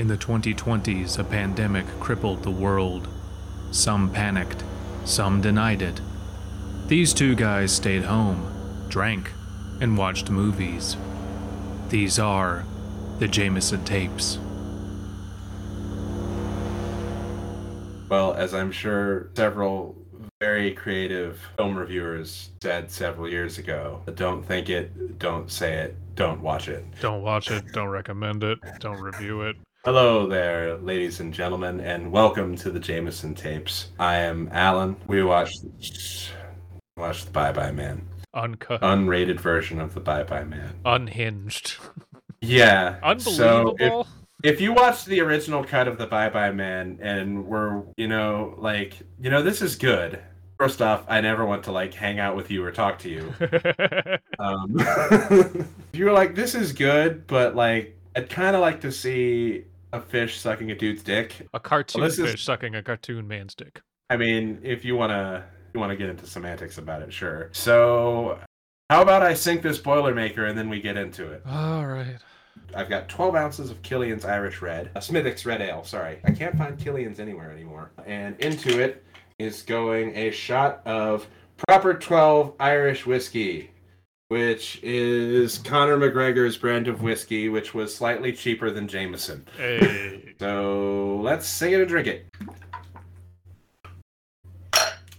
In the 2020s, a pandemic crippled the world. Some panicked, some denied it. These two guys stayed home, drank, and watched movies. These are the Jameson tapes. Well, as I'm sure several very creative film reviewers said several years ago, don't think it, don't say it, don't watch it. Don't watch it, don't recommend it, don't review it. Hello there, ladies and gentlemen, and welcome to the Jameson tapes. I am Alan. We watched watched the Bye Bye Man, Uncut, unrated version of the Bye Bye Man. unhinged. Yeah, Unbelievable. So if, if you watched the original cut of the Bye Bye Man and were, you know, like, you know, this is good. First off, I never want to like hang out with you or talk to you. Um, you were like, this is good, but like, I'd kind of like to see a fish sucking a dude's dick. a cartoon Well, this is- fish sucking a cartoon man's dick. I mean, if you wanna you wanna get into semantics about it, sure. So, how about I sink this Boilermaker and then we get into it? All right. I've got 12 ounces of Killian's Irish Red, a Smithwick's Red Ale. Sorry, I can't find Killian's anywhere anymore. And into it is going a shot of proper 12 Irish whiskey, which is Conor McGregor's brand of whiskey, which was slightly cheaper than Jameson. Hey. So let's sing it and drink it.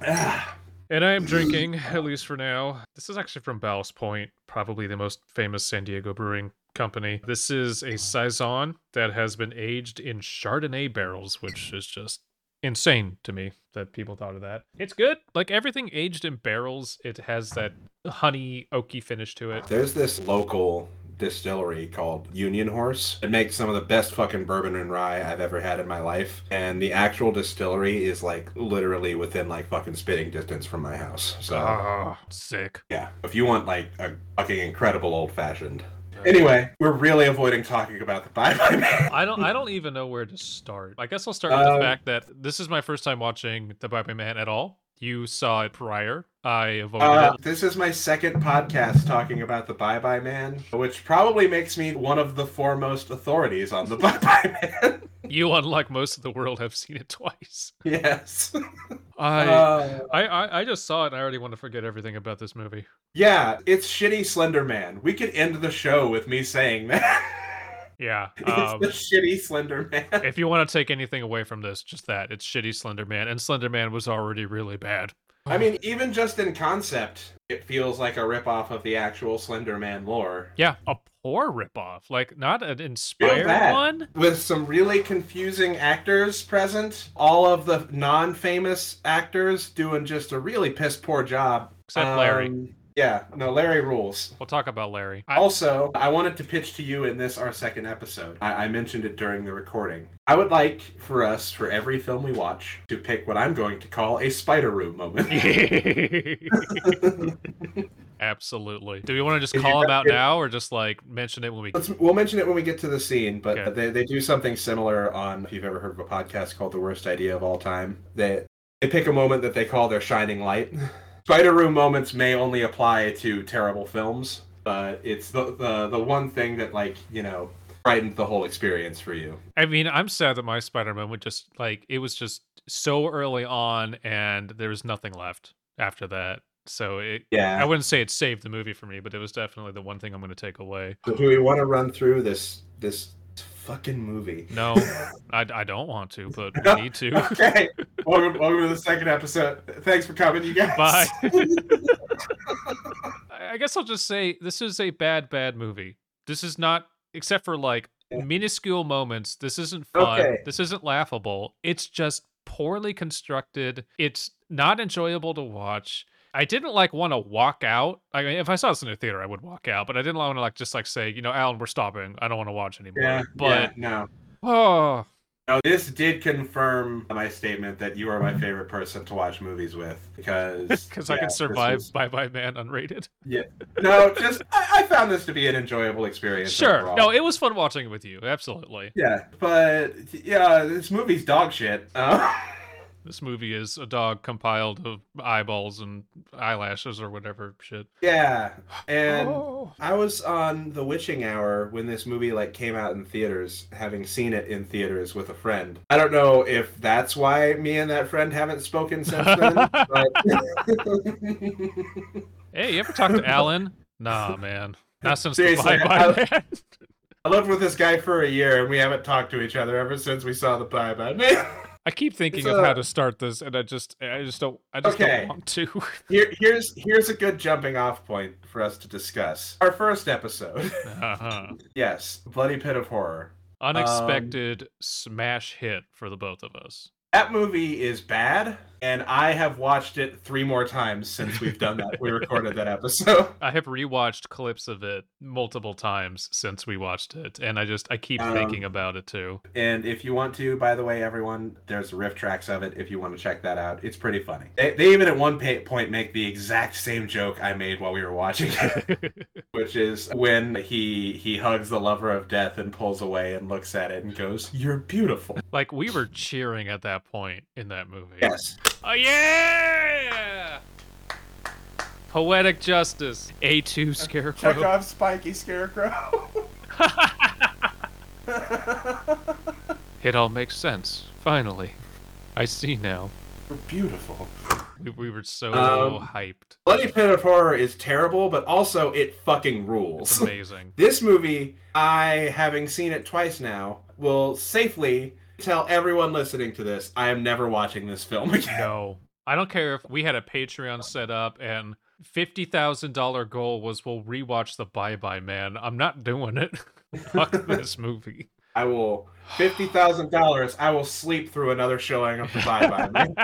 Ah, And I am drinking, at least for now. This is actually from Ballast Point, probably the most famous San Diego brewing company. This is a Saison that has been aged in Chardonnay barrels, which is just insane to me that people thought of that. It's good. Like everything aged in barrels, it has that honey, oaky finish to it. There's this local distillery called Union Horse. It makes some of the best fucking bourbon and rye I've ever had in my life. And the actual distillery is like literally within like fucking spitting distance from my house. So Ah, sick. yeah, if you want like a fucking incredible old fashioned. Anyway, we're really avoiding talking about the Bye Bye Man. I don't I don't even know where to start. I guess I'll start with Um, the fact that this is my first time watching The Bye Bye Man at all. You saw it prior. I avoided Uh, it. this is my second podcast talking about the Bye Bye Man, which probably makes me one of the foremost authorities on the Bye Bye Man. You, unlike most of the world, have seen it twice. yes. I, Uh, I, I, I just saw it and I already want to forget everything about this movie. yeah, it's shitty Slender Man. We could end the show with me saying that. Yeah. it's Um, the shitty Slender Man. if you want to take anything away from this, just that it's shitty Slender Man, and Slender Man was already really bad. I mean, even just in concept, it feels like a ripoff of the actual Slender Man lore. Yeah, a poor ripoff. Like not an inspired one. With some really confusing actors present, all of the non famous actors doing just a really piss poor job. Except Larry. Um, Yeah, no, Larry rules. We'll talk about Larry. I, Also, I wanted to pitch to you in this, our second episode. I, I mentioned it during the recording. I would like for us, for every film we watch, to pick what I'm going to call a spider room moment. Absolutely. Do we want to just If you call him out if- now, or just like mention it when we? Let's, we'll mention it when we get to the scene, but Okay. they, they do something similar on, if you've ever heard of a podcast called The Worst Idea of All Time. They, they pick a moment that they call their shining light. Spider room moments may only apply to terrible films, but it's the, the, the one thing that, like, you know, brightened the whole experience for you. I mean, I'm sad that my Spider-Man would just like it was just so early on, and there was nothing left after that. So it, yeah, I wouldn't say it saved the movie for me, but it was definitely the one thing I'm going to take away. So do we want to run through this this fucking movie? No, I, I don't want to, but we need to. okay. welcome, welcome to the second episode. Thanks for coming, you guys. Bye. I guess I'll just say this is a bad, bad movie. This is not, except for like minuscule moments. This isn't fun. Okay. This isn't laughable. It's just poorly constructed. It's not enjoyable to watch. I didn't like want to walk out. I mean, if I saw this in a theater, I would walk out. But I didn't want to like just like say, you know, Alan, we're stopping. I don't want to watch anymore. yeah, but yeah, no. oh, No, this did confirm my statement that you are my favorite person to watch movies with because because I can survive was- Bye Bye Man unrated. Yeah, no, just I, I found this to be an enjoyable experience. Sure. overall. No, it was fun watching it with you. Absolutely. yeah, but yeah, this movie's dog shit. Uh, This movie is a dog compiled of eyeballs and eyelashes or whatever shit. Yeah, and Oh. I was on the witching hour when this movie like came out in theaters, having seen it in theaters with a friend. I don't know if that's why me and that friend haven't spoken since then. but... Hey, you ever talk to Alan? Nah, man. Not since Seriously, the Bye Bye I- I lived with this guy for a year, and we haven't talked to each other ever since we saw the Bye Bye Man. I keep thinking of how to start this, and I just, I just don't, I just Okay. don't want to. Here, here's here's a good jumping off point for us to discuss our first episode. uh-huh. yes, Bloody Pit of Horror. Unexpected smash hit for the both of us. That movie is bad, and I have watched it three more times since we've done that. we recorded that episode. I have rewatched clips of it multiple times since we watched it, and I just, I keep Um, thinking about it too. And if you want to, by the way, everyone, there's riff tracks of it. If you want to check that out, it's pretty funny. They, they even at one point make the exact same joke I made while we were watching it, which is when he he hugs the lover of death and pulls away and looks at it and goes, "You're beautiful." like we were cheering at that point in that movie. Yes. Oh yeah! Poetic justice. A2 Scarecrow. Chekhov's spiky scarecrow. It all makes sense. Finally. I see now. You're beautiful. We, we were so Um, hyped. Bloody Pit of Horror is terrible, but also it fucking It's rules. amazing. This movie, I, having seen it twice now, will safely tell everyone listening to this I am never watching this film again. No. I don't care if we had a Patreon set up and $50,000 goal was we'll rewatch the Bye Bye Man. I'm not doing it. Fuck this movie. I will fifty thousand dollars. I will sleep through another showing of the Bye Bye Man.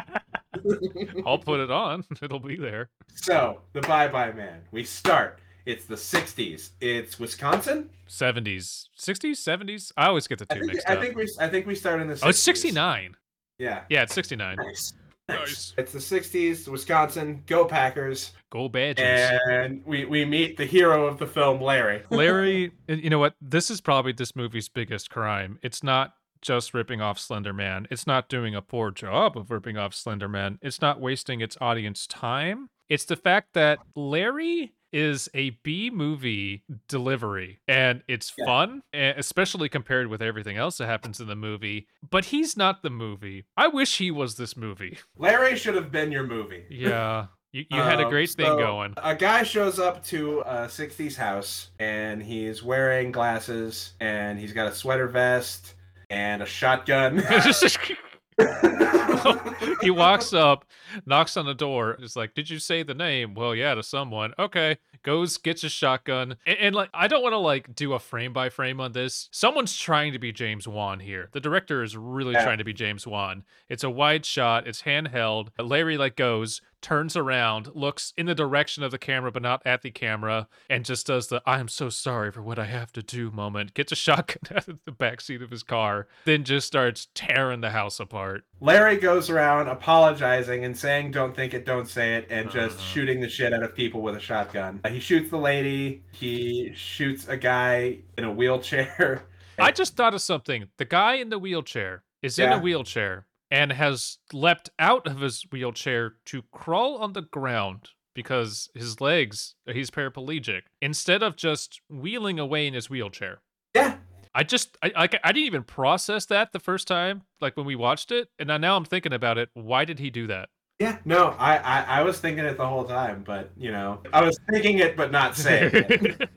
I'll put it on. It'll be there. so the Bye Bye Man. We start. It's the '60s. It's Wisconsin. 70s, 60s, 70s. I always get the I two think, mixed I up. think we. I think we start in the. 60s. oh, it's 69. Yeah. Yeah, it's 69. Nice. Nice. It's the '60s. Wisconsin. Go Packers. Go Badgers. And we we meet the hero of the film, Larry. Larry, you know what? This is probably this movie's biggest crime. It's not just ripping off Slender Man. It's not doing a poor job of ripping off Slender Man. It's not wasting its audience time. It's the fact that Larry is a B movie delivery and it's Yeah. fun, especially compared with everything else that happens in the movie. But he's not the movie. I wish he was this movie. Larry should have been your movie. Yeah. You, you had a Um, great thing so, going. A guy shows up to a 60s house and he's wearing glasses and he's got a sweater vest and a shotgun. he walks up, knocks on the door. Is like, "Did you say the name?" Well, yeah, to someone. Okay, goes, gets a shotgun, and, and like, I don't want to like do a frame by frame on this. Someone's trying to be James Wan here. The director is really Yeah. trying to be James Wan. It's a wide shot. It's handheld. Larry like goes, turns around, looks in the direction of the camera but not at the camera, and just does the "I am so sorry for what I have to do" moment. Gets a shotgun out of the backseat of his car, then just starts tearing the house apart. Larry goes around apologizing and saying, Don't think it, don't say it, and just Uh-huh. shooting the shit out of people with a shotgun. He shoots the lady, he shoots a guy in a wheelchair. I just thought of something. The guy in the wheelchair is in a wheelchair and has leapt out of his wheelchair to crawl on the ground because his legs, he's paraplegic, instead of just wheeling away in his wheelchair. Yeah. I just, I, I, I didn't even process that the first time, like when we watched it. And now- now I'm thinking about it. Why did he do that? Yeah, no, I, I, I was thinking it the whole time, but you know, I was thinking it but not saying it.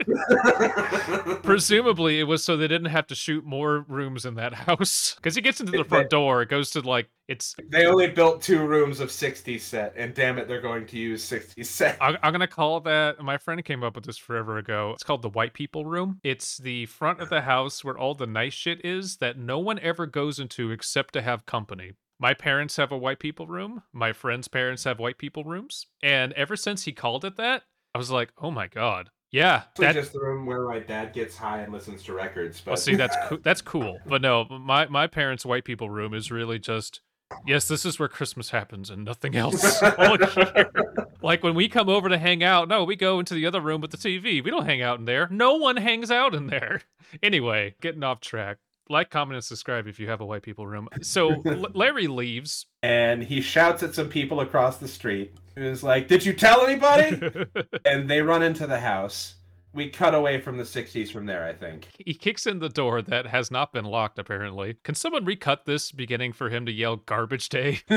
Presumably, it was so they didn't have to shoot more rooms in that house. Because he gets into the front door, it goes to like it's. they only built two rooms of sixty set, and damn it, they're going to use sixty set. I, I'm gonna call that. My friend came up with this forever ago. It's called the white people room. It's the front of the house where all the nice shit is that no one ever goes into except to have company. My parents have a white people room. My friends' parents have white people rooms. And ever since he called it that, I was like, oh my god, yeah, Actually, that just the room where my dad gets high and listens to records. But Well, see, that's coo- that's cool. But no, my my parents' white people room is really just yes, this is where Christmas happens and nothing else. Like when we come over to hang out, no, we go into the other room with the TV. We don't hang out in there. No one hangs out in there. Anyway, getting off track. Like, comment, and subscribe if you have a white people room. So Larry leaves. And he shouts at some people across the street. He was like, Did you tell anybody? and they run into the house. We cut away from the 60s from there, I think. he kicks in the door that has not been locked, apparently. Can someone recut this beginning for him to yell garbage day?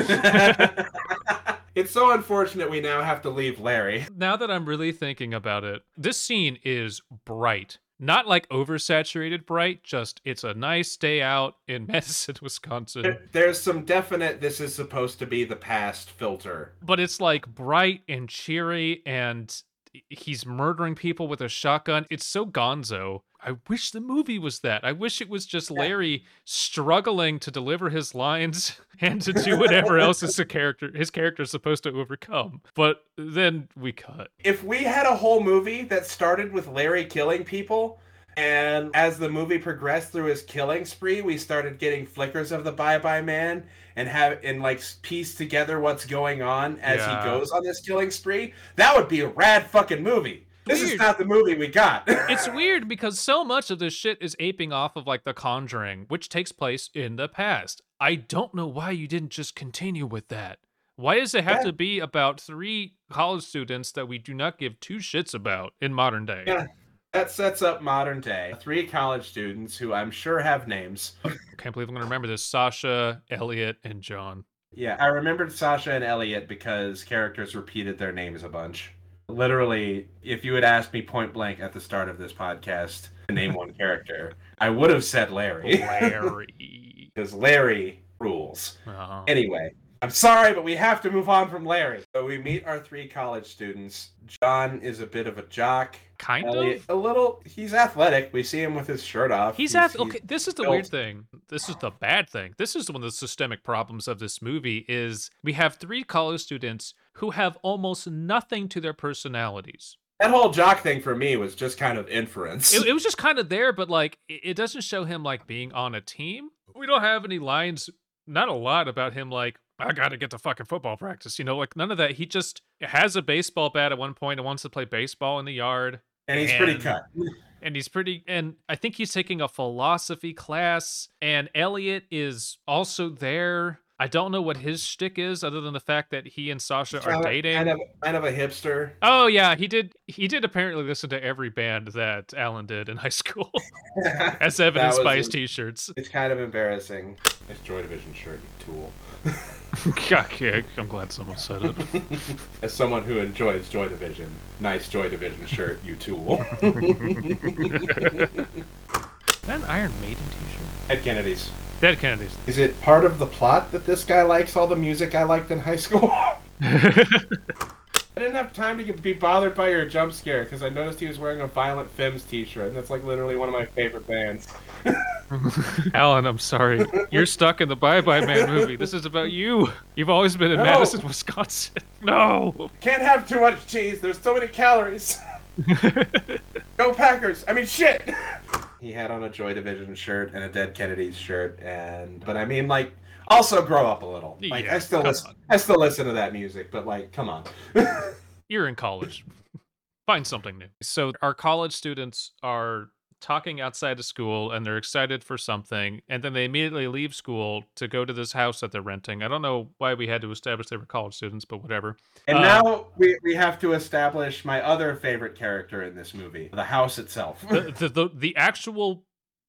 it's so unfortunate we now have to leave Larry. now that I'm really thinking about it, this scene is bright. Not like oversaturated bright, just it's a nice day out in Madison, Wisconsin. There- There's some definite, this is supposed to be the past filter. But it's like bright and cheery and he's murdering people with a shotgun. It's so gonzo. I wish the movie was that. I wish it was just Larry struggling to deliver his lines and to do whatever else his character his character is supposed to overcome. But then we cut. If we had a whole movie that started with Larry killing people, and as the movie progressed through his killing spree, we started getting flickers of the Bye Bye Man and have and like piece together what's going on as Yeah. he goes on this killing spree. That would be a rad fucking movie. This is not the movie we got. It's weird because so much of this shit is aping off of like The Conjuring, which takes place in the past. I don't know why you didn't just continue with that. Why does it have Yeah. to be about three college students that we do not give two shits about in modern day? Yeah. that sets up modern day. Three college students who I'm sure have names. Can't believe I'm gonna remember this. Sasha, Elliot, and John. Yeah, I remembered Sasha and Elliot because characters repeated their names a bunch. Literally, if you had asked me point blank at the start of this podcast to name one character, I would have said Larry. Larry. Because Larry rules. Uh-huh. Anyway, I'm sorry, but we have to move on from Larry. So we meet our three college students. John is a bit of a jock. kind Elliot, of. a little. He's athletic. We see him with his shirt off. He's at okay. he's- This is the built. weird thing. This is the bad thing. This is one of the systemic problems of this movie. Is we have three college students who have almost nothing to their personalities. That whole jock thing for me was just kind of inference. It, it was just kind of there, but like it, doesn't show him like being on a team. We don't have any lines, not a lot about him like I got to get to fucking football practice. You know, like none of that. He just has a baseball bat at one point and wants to play baseball in the yard. and he's pretty cut. and he's pretty and i think he's taking a philosophy class and elliot is also there i don't know what his shtick is other than the fact that he and sasha are Kind dating Kind of, kind of a hipster. oh yeah he did he did apparently listen to every band that alan did in high school as evidenced by his t-shirts It's kind of embarrassing. Nice Joy Division shirt, you tool. okay i'm glad someone said it As someone who enjoys Joy Division, nice Joy Division shirt, you tool. That an iron maiden t-shirt Ed Kennedy's. dead kennedys Is it part of the plot that this guy likes all the music I liked in high school? I didn't have time to get, be bothered by your jump scare because I noticed he was wearing a Violent Femmes t-shirt, and that's like literally one of my favorite bands. Alan, I'm sorry. You're stuck in the Bye Bye Man movie. This is about you. You've always been in No. Madison, Wisconsin. No. Can't have too much cheese. There's so many calories. Go Packers! I mean, shit. He had on a Joy Division shirt and a Dead Kennedys shirt, and but I mean, like, also grow up a little. Like, Yeah, I still listen. on. I still listen to that music, but like, come on. You're in college. Find something new. So, our college students are talking outside of school and they're excited for something. And then they immediately leave school to go to this house that they're renting. I don't know why we had to establish they were college students, but whatever. And Uh, now we, we have to establish my other favorite character in this movie, the house itself. the, the, the, the actual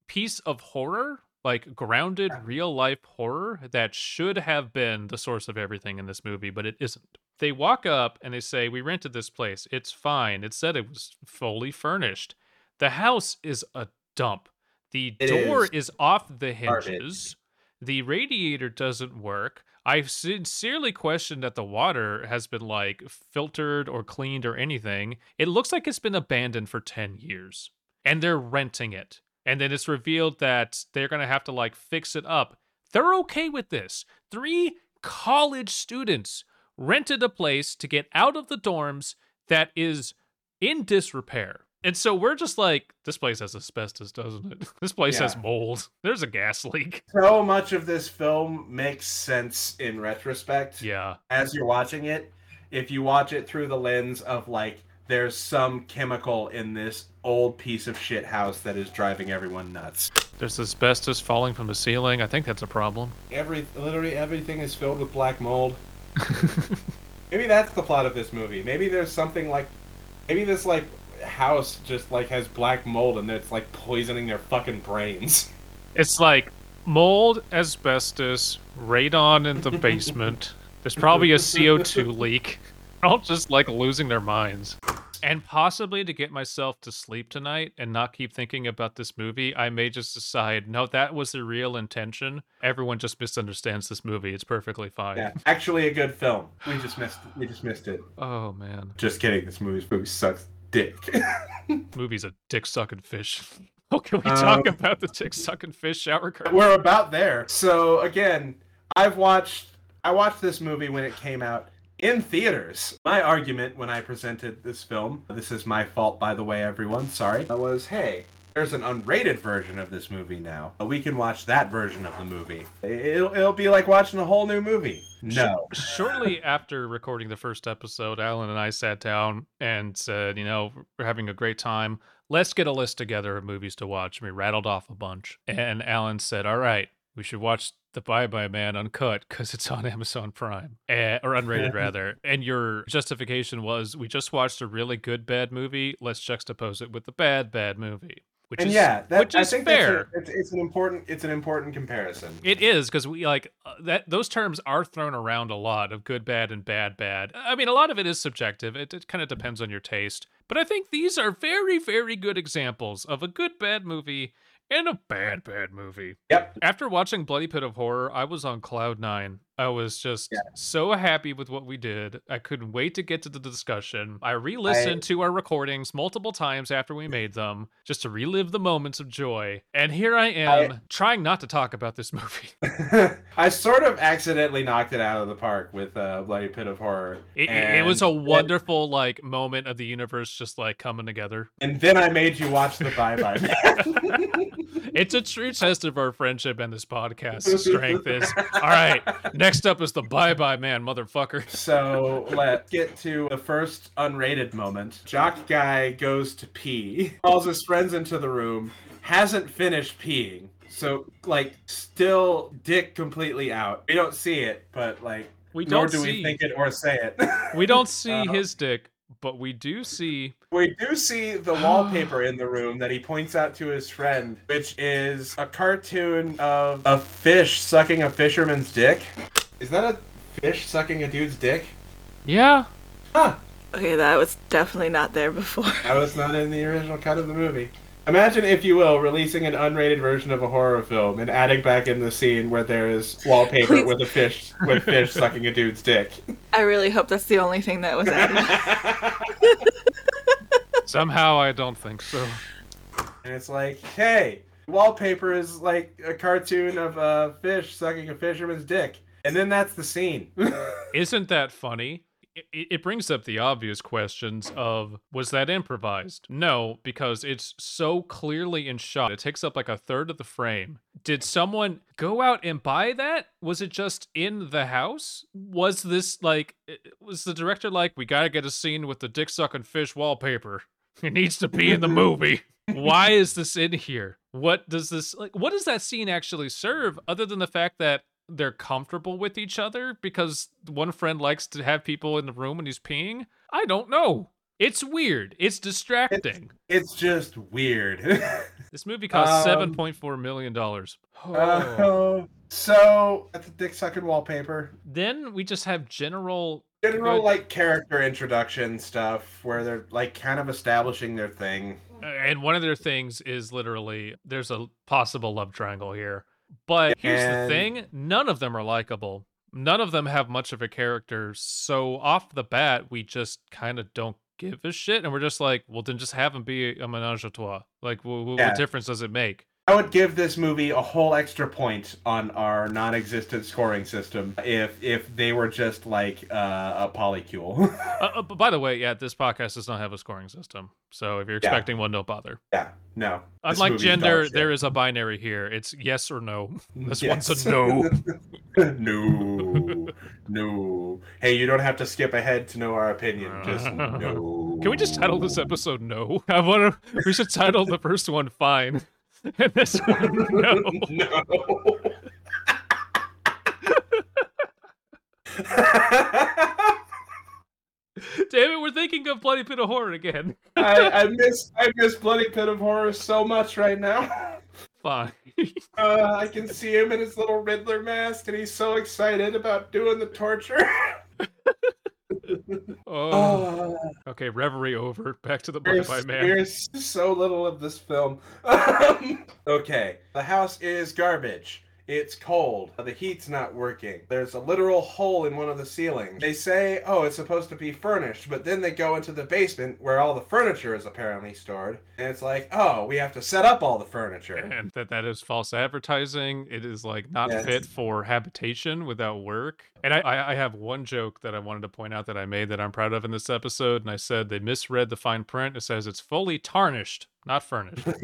piece of horror like grounded real life horror that should have been the source of everything in this movie but it isn't they walk up and they say we rented this place it's fine it said it was fully furnished the house is a dump the It door is is off the garbage. hinges the radiator doesn't work i sincerely question that the water has been like filtered or cleaned or anything it looks like it's been abandoned for 10 years and they're renting it. And then it's revealed that they're going to have to like fix it up. They're okay with this. Three college students rented a place to get out of the dorms that is in disrepair. And so we're just like, this place has asbestos, doesn't it? This place has mold. There's a gas leak. so much of this film makes sense in retrospect. Yeah. as you're watching it, if you watch it through the lens of like there's some chemical in this old piece of shit house that is driving everyone nuts. There's asbestos falling from the ceiling. I think that's a problem. Every literally everything is filled with black mold. Maybe that's the plot of this movie. Maybe there's something like maybe this like house just like has black mold and it's like poisoning their fucking brains. It's like mold, asbestos, radon in the basement. There's probably a CO2 leak. They're all just like losing their minds. And possibly to get myself to sleep tonight and not keep thinking about this movie, I may just decide, no, that was the real intention. Everyone just misunderstands this movie. It's perfectly fine. Yeah, actually a good film. We just missed we just missed it. Oh man. Just kidding. This movie movie sucks dick. Movie's a dick sucking fish. Oh, can we talk Um, about the dick sucking fish shower curtain? We're about there. So again, I've watched I watched this movie when it came out in theaters. My argument when I presented this film, this is my fault by the way everyone, sorry, was hey, there's an unrated version of this movie now. We can watch that version of the movie. It'll, it'll be like watching a whole new movie. No. Shortly after recording the first episode, Alan and I sat down and said, you know, we're having a great time. Let's get a list together of movies to watch. And we rattled off a bunch. And Alan said, all right, we should watch The Bye Bye Man uncut because it's on Amazon Prime, eh, or unrated rather. And your justification was, we just watched a really good bad movie. Let's juxtapose it with the bad bad movie. Which and is, yeah, that, which I is fair. a- it's, it's an important it's an important comparison. It is because we like uh, that. Those terms are thrown around a lot of good, bad, and bad, bad. I mean, a lot of it is subjective. It, it kind of depends on your taste. But I think these are very, very good examples of a good, bad movie and a bad, bad movie. Yep. After watching Bloody Pit of Horror, I was on cloud nine. I was just Yeah. so happy with what we did. I couldn't wait to get to the discussion. I re-listened to our recordings multiple times after we made them, just to relive the moments of joy. And here I am, trying not to talk about this movie. I sort of accidentally knocked it out of the park with uh, Bloody Pit of Horror. It, it- it was a wonderful like moment of the universe just like coming together. And then I made you watch the Bye Bye. It's a true test of our friendship and this podcast's strength. Is all right. Next up is the bye bye man, motherfucker. so let's get to the first unrated moment. Jock guy goes to pee, calls his friends into the room, hasn't finished peeing. So like still dick completely out. We don't see it, but like We nor do see we think it or say it. we don't see Uh, his dick, but we do see We do see the wallpaper in the room that he points out to his friend, which is a cartoon of a fish sucking a fisherman's dick. Is that a fish sucking a dude's dick? yeah. Huh. Okay, that was definitely not there before. That was not in the original cut of the movie. Imagine, if you will, releasing an unrated version of a horror film and adding back in the scene where there is wallpaper Please. with a fish with fish sucking a dude's dick. I really hope that's the only thing that was added. Somehow I don't think so. And it's like, hey, wallpaper is like a cartoon of a fish sucking a fisherman's dick. And then that's the scene. Isn't that funny? It, it brings up the obvious questions of was that improvised? No, because it's so clearly in shot. It takes up like a third of the frame. Did someone go out and buy that? Was it just in the house? Was this like eh, was the director like we got to get a scene with the dick sucking fish wallpaper? It needs to be in the movie. Why is this in here? What does this like what does that scene actually serve other than the fact that they're comfortable with each other because one friend likes to have people in the room when he's peeing? I don't know. It's weird. It's distracting. it's just weird. this movie cost Um, seven point four million dollars. Uh, so, that's the dick sucking wallpaper. then we just have general General, like, character introduction stuff where they're, like, kind of establishing their thing. And one of their things is literally there's a possible love triangle here. But here's And- the thing none of them are likable. None of them have much of a character. So off the bat, we just kind of don't give a shit. And we're just like, well, then just have them be a menage a trois. Like, Yeah. what difference does it make? I would give this movie a whole extra point on our non-existent scoring system if if they were just like uh, a polycule. Uh, uh, but by the way, yeah, this podcast does not have a scoring system. So if you're Yeah. expecting one, don't bother. yeah, no. Unlike gender, dog shit. there is a binary here. It's yes or no. This one's Yes. a no. no, no. Hey, you don't have to skip ahead to know our opinion. Just no. Can we just title this episode "No"? I want to. We should title the first one "Fine," and this one "No." no. Damn it, we're thinking of Bloody Pit of Horror again. I, I miss I miss Bloody Pit of Horror so much right now. Fine. Uh, I can see him in his little Riddler mask, and he's so excited about doing the torture. Oh. Oh, Okay, reverie over. Back to the there's, Bye Man. there's so little of this film. Um, okay, the house is garbage. It's cold. The heat's not working. There's a literal hole in one of the ceilings. They say, oh, it's supposed to be furnished, but then they go into the basement where all the furniture is apparently stored. And it's like, oh, we have to set up all the furniture. And that that is false advertising. It is like not Yes. fit for habitation without work. And I, I, I have one joke that I wanted to point out that I made that I'm proud of in this episode. And I said they misread the fine print. It says it's fully tarnished, not furnished.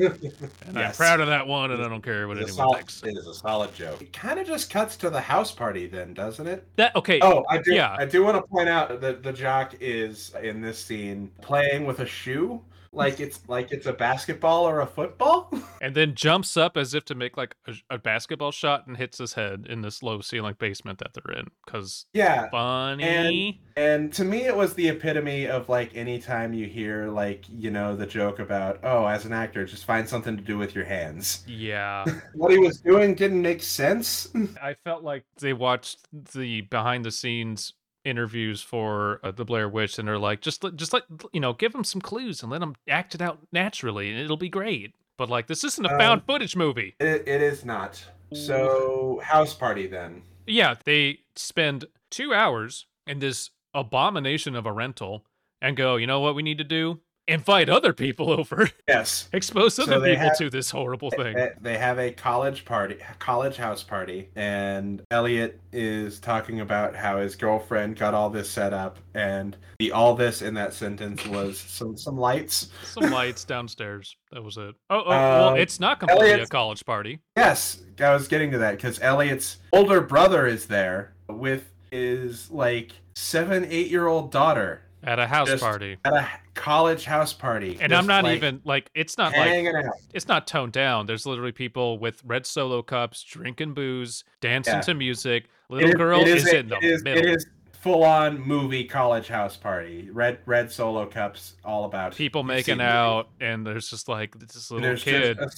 And I'm proud of that one, and I don't care what It's anyone solid, thinks. it is a solid joke. It kind of just cuts to the house party then, doesn't it? That okay. Oh, I do. Yeah. I do want to point out that the jock is in this scene playing with a shoe, like it's like it's a basketball or a football. and then jumps up as if to make like a, a basketball shot and hits his head in this low ceiling basement that they're in. Cause yeah, funny. and to me, it was the epitome of like anytime you hear like you know the joke about oh, as an actor, just find something to do with your hands. yeah. What he was doing didn't make sense. I felt like they watched the behind the scenes interviews for uh, the Blair Witch and they're like just let- just let you know give them some clues and let them act it out naturally and it'll be great. But like this isn't a Um, found footage movie. It, it is not. So house party then. Yeah, they spend 2 hours in this abomination of a rental and go, "You know what we need to do? Invite other people over. Yes. Expose other they people have- to this horrible thing." They- have a college party, college house party, and Elliot is talking about how his girlfriend got all this set up, and the all this in that sentence was some some lights. Some lights downstairs. That was it. Oh, oh well, Um, it's not completely a college party. Yes, I was getting to that because Elliot's older brother is there with his like seven, eight year old daughter at a house Just party. at a college house party, And I'm not like, even like it's not like out. it's not toned down. There's literally people with red solo cups, drinking booze, dancing Yeah. to music. It Little is- girl it is, a- in the it is, middle. It is full on movie college house party. Red red solo cups, all about people making out, and there's just like this little There's kid a,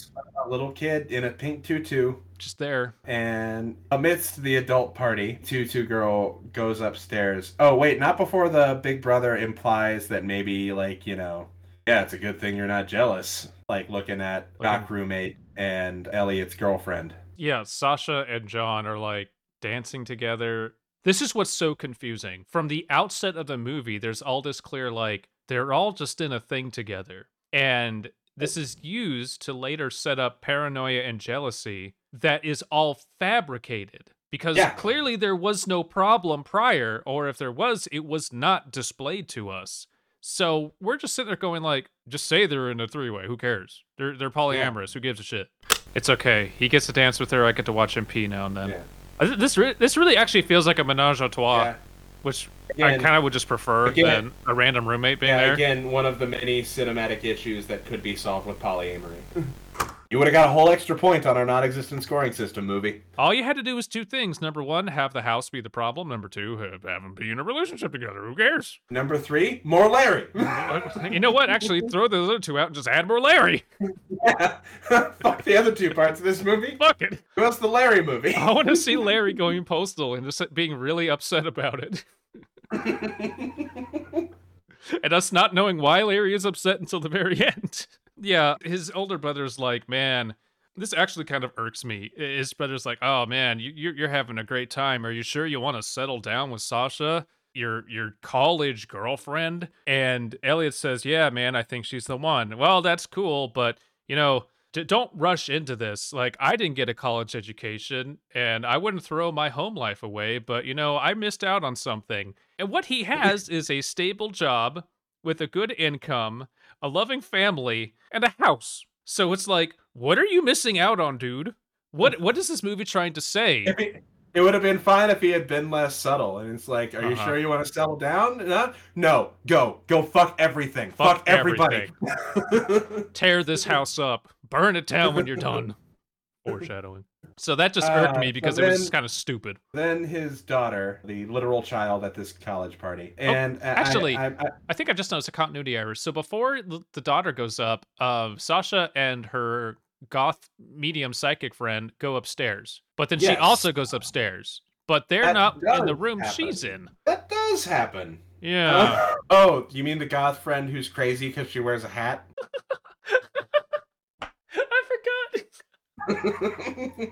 a little kid in a pink tutu, just there. and amidst the adult party, tutu girl goes upstairs. Oh wait, not before the big brother implies that maybe like you know, yeah, it's a good thing you're not jealous. Like looking at oh, Like doc roommate and Elliot's girlfriend. Yeah, Sasha and John are like dancing together. This is what's so confusing. From the outset of the movie, there's all this clear like they're all just in a thing together. And this is used to later set up paranoia and jealousy that is all fabricated. Because Yeah. clearly there was no problem prior, or if there was, it was not displayed to us. So we're just sitting there going like, just say they're in a three way. Who cares? They're they're polyamorous. Who gives a shit? It's okay. He gets to dance with her. I get to watch him pee now and then. Yeah. This re- this really actually feels like a menage a trois, Yeah. which I kind of would just prefer again- than a random roommate being Yeah, there. again, one of the many cinematic issues that could be solved with polyamory. you would have got a whole extra point on our non-existent scoring system movie. All you had to do was two things. Number one, have the house be the problem. Number two, have, have them be in a relationship together. Who cares? Number three, more Larry. you know what? Actually, throw those other two out and just add more Larry. Yeah. Fuck the other two parts of this movie. Fuck it. Who else the Larry movie? I want to see Larry going postal and just being really upset about it. and us not knowing why Larry is upset until the very end. Yeah, his older brother's like, man, this actually kind of irks me. His brother's like, oh man, you, you're you're having a great time. Are you sure you want to settle down with Sasha? Your your college girlfriend? And Elliot says, yeah, man, I think she's the one. Well, that's cool, but you know. D- don't rush into this. Like, I didn't get a college education and I wouldn't throw my home life away, but you know, I missed out on something. And what he has is a stable job with a good income, a loving family, and a house. So it's like, what are you missing out on, dude? What what is this movie trying to say? Every, It would have been fine if he had been less subtle. And it's like, are you Uh-huh. sure you want to settle down? No, no, go, go, fuck everything, fuck, Fuck everybody. Tear this house up. Burn it down when you're done. Foreshadowing. So that just irked Uh, me so because it was kind of stupid. then his daughter, the literal child at this college party, and I- I- Oh, actually- I, I, I think I just noticed a continuity error. So before the daughter goes up, uh, Sasha and her goth medium psychic friend go upstairs. But then she also goes upstairs. But they're That not in the room happen. she's in. that does happen. Yeah. oh, you mean the goth friend who's crazy because she wears a hat?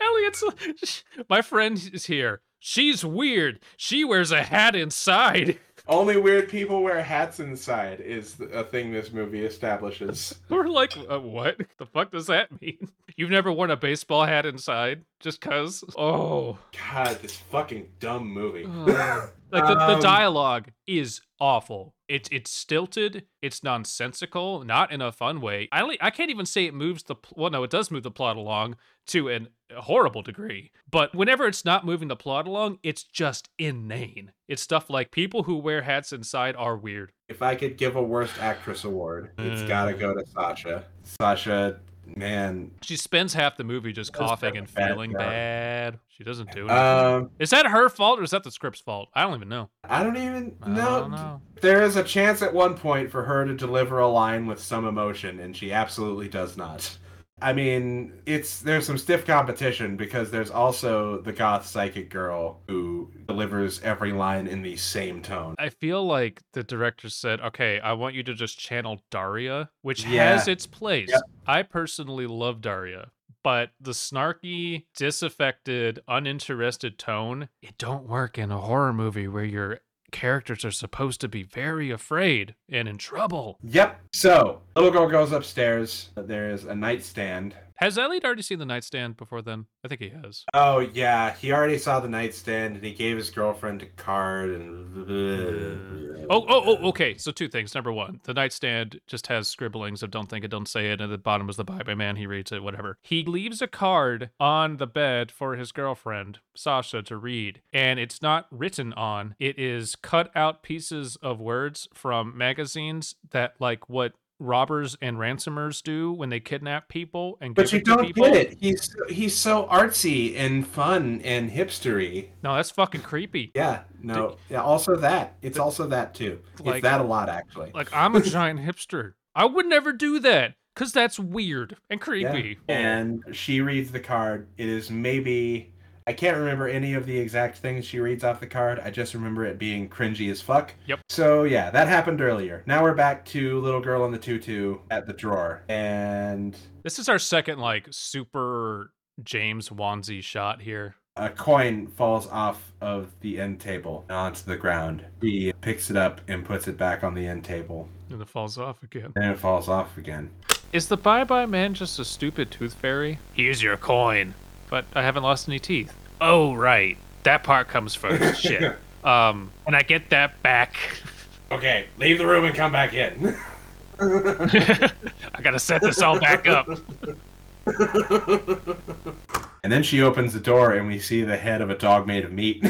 Elliot's my friend is here. She's weird. She wears a hat inside. Only weird people wear hats inside is a thing this movie establishes. We're like, uh, what the fuck does that mean? You've never worn a baseball hat inside just cuz? Oh. God, this fucking dumb movie. like the, the Um, dialogue is awful. It's it's stilted. It's nonsensical, not in a fun way. I only I can't even say it moves the pl- well. No, it does move the plot along to an, a horrible degree. But whenever it's not moving the plot along, it's just inane. It's stuff like people who wear hats inside are weird. If I could give a worst actress award, it's gotta Mm. go to Sasha. Sasha, man. She spends half the movie just coughing and bad feeling job. bad. She doesn't do anything. Um, is that her fault or is that the script's fault? I don't even know. I don't even I know. don't know. There is a chance at one point for her to deliver a line with some emotion, and she absolutely does not. I mean, it's there's some stiff competition because there's also the goth psychic girl who delivers every line in the same tone. I feel like the director said, "Okay, I want you to just channel Daria, which Yeah. has its place. Yep. I personally love Daria, but the snarky, disaffected, uninterested tone, it don't work in a horror movie where your characters are supposed to be very afraid and in trouble." Yep. So, little girl goes upstairs. There's a nightstand. Has Elliot already seen the nightstand before then? I think he has. Oh yeah, he already saw the nightstand, and he gave his girlfriend a card. And mm. Oh, oh, oh, okay. So two things. Number one, the nightstand just has scribblings of "Don't think it, don't say it," and at the bottom is the bye bye man. He reads it, whatever. He leaves a card on the bed for his girlfriend Sasha to read, and it's not written on. It is cut out pieces of words from magazines that, like, what robbers and ransomers do when they kidnap people and But you don't people. get it. He's he's so artsy and fun and hipstery. No, that's fucking creepy. Yeah, no, yeah. Also that it's also that too. Like- it's that a lot actually. Like I'm a giant hipster. I would never do that because that's weird and Yeah. creepy. And she reads the card. It is maybe I can't remember any of the exact things she reads off the card. I just remember it being cringy as fuck. Yep. So yeah, that happened earlier. Now we're back to little girl in the tutu at the drawer, and This is our second like super James Wanzi shot here. a coin falls off of the end table onto the ground. He picks it up and puts it back on the end table. And it falls off again. And it falls off again. Is the bye bye man just a stupid tooth fairy? Here's your coin. But I haven't lost any teeth. Oh right. That part comes first. Shit. Um and I get that back. Okay, leave the room and come back in. I gotta set this all back up. and then she opens the door and we see the head of a dog made of meat.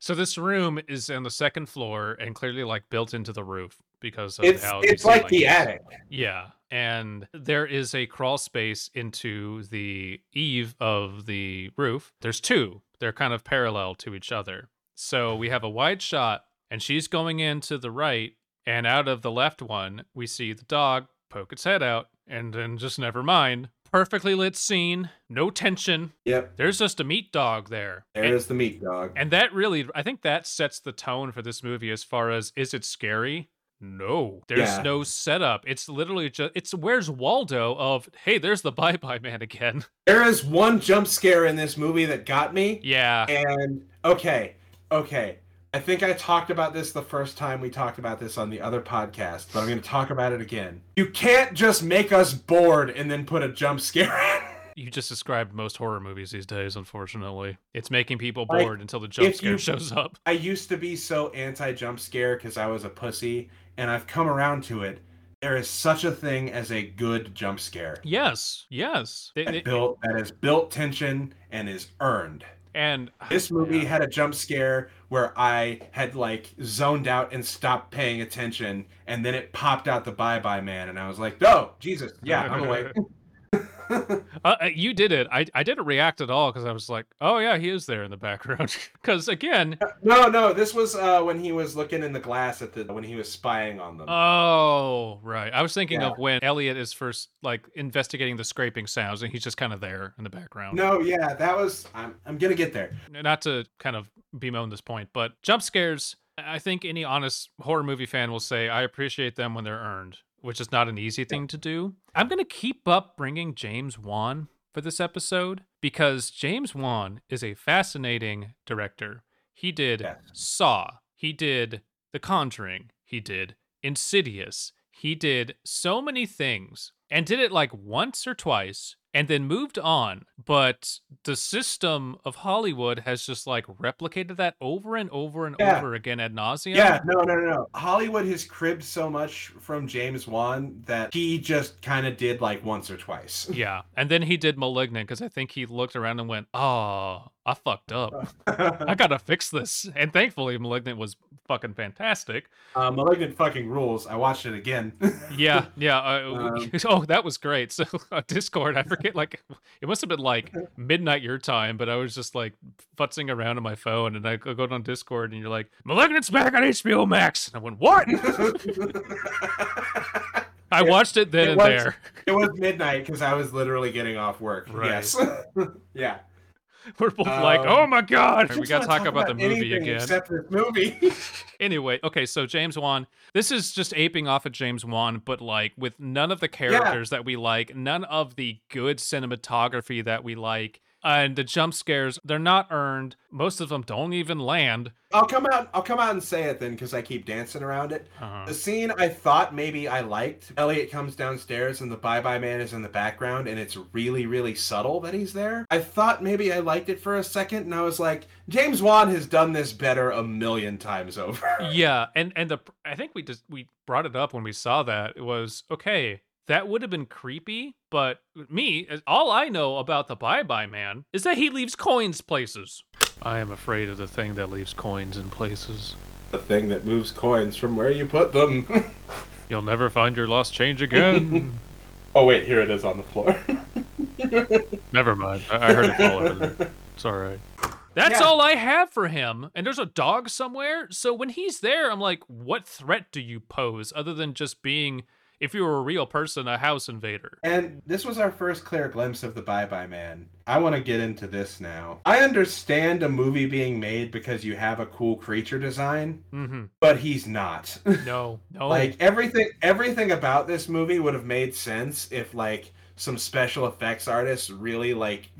So this room is on the second floor and clearly like built into the roof because of it's how it's like the attic. Yeah, and there is a crawl space into the eave of the roof. There's two. They're kind of parallel to each other. So we have a wide shot, and she's going in to the right, and out of the left one, we see the dog poke its head out, and then just never mind. Perfectly lit scene, no tension. Yep, There's just a meat dog there. there And- is the meat dog. and that really, I think that sets the tone for this movie as far as is it scary? No, there's Yeah. no setup. It's literally just, it's where's Waldo of, hey, there's the bye bye man again. There is one jump scare in this movie that got me. Yeah. And okay, okay. I think I talked about this the first time we talked about this on the other podcast, but I'm going to talk about it again. You can't just make us bored and then put a jump scare in. You just described most horror movies these days, unfortunately. It's making people Like, bored until the jump scare you- shows up. I used to be so anti jump scare because I was a pussy, and I've come around to it. There is such a thing as a good jump scare. Yes, yes. They- That they- built that is built tension and is earned. And This movie yeah. had a jump scare where I had like zoned out and stopped paying attention, and then it popped out the Bye Bye Man, and I was like, "Oh, Jesus, yeah, I'm awake." Uh, uh, you did it. I, I didn't react at all because I was like, oh yeah, he is there in the background. Because again, no, no, this was uh, when he was looking in the glass at the when he was spying on them. oh right, I was thinking Yeah. of when Elliot is first like investigating the scraping sounds, and he's just kind of there in the background. no, yeah, that was. I'm I'm gonna get there. Not to kind of bemoan this point, but jump scares. I think any honest horror movie fan will say I appreciate them when they're earned, which is not an easy thing to do. I'm gonna keep up bringing James Wan for this episode because James Wan is a fascinating director. He did Yes. Saw. He did The Conjuring. He did Insidious. He did so many things and did it like once or twice and then moved on. But the system of Hollywood has just like replicated that over and over and Yeah. over again ad nauseum. Yeah, no, no, no, no. Hollywood has cribbed so much from James Wan that he just kind of did like once or twice. Yeah. And then he did Malignant because I think he looked around and went, oh, I fucked up. I gotta fix this. And thankfully, Malignant was fucking fantastic. uh, Malignant fucking rules. I watched it again. Yeah, yeah. Uh, Um, oh, that was great. So on Discord, I forget, like it must have been like midnight your time, but I was just like futzing around on my phone, and I go go on Discord, and you're like, "Malignant's back on HBO Max," and I went, "What?" I watched it then it and was- there. it was midnight because I was literally getting off work. Right. Yes. yeah. We're both like, Um, "Oh my god!" We gotta wanna talk about the movie again. Except this movie. Anyway, okay, so James Wan, this is just aping off of James Wan, but like with none of the characters that we like, none of the good cinematography that we like, and the jump scares, they're not earned. Most of them don't even land. I'll come out. I'll come out and say it then because I keep dancing around it. Uh, The scene I thought maybe I liked. Elliot comes downstairs and the Bye Bye Man is in the background, and it's really, really subtle that he's there. I thought maybe I liked it for a second, and I was like, James Wan has done this better a million times over. yeah, and and the I think we just we brought it up when we saw that. It was okay. That would have been creepy, but me, all I know about the Bye Bye Man is that he leaves coins places. I am afraid of the thing that leaves coins in places. the thing that moves coins from where you put them. You'll never find your lost change again. oh wait, here it is on the floor. Never mind. I, I heard it fall over there. It's all right. That's Yeah. all I have for him. And there's a dog somewhere. So when he's there, I'm like, what threat do you pose other than just being, if you were a real person, a house invader? And this was our first clear glimpse of the Bye Bye Man. I want to get into this now. I understand a movie being made because you have a cool creature design, Mm-hmm. but he's not. No, no. like everything everything about this movie would have made sense if like some special effects artists really like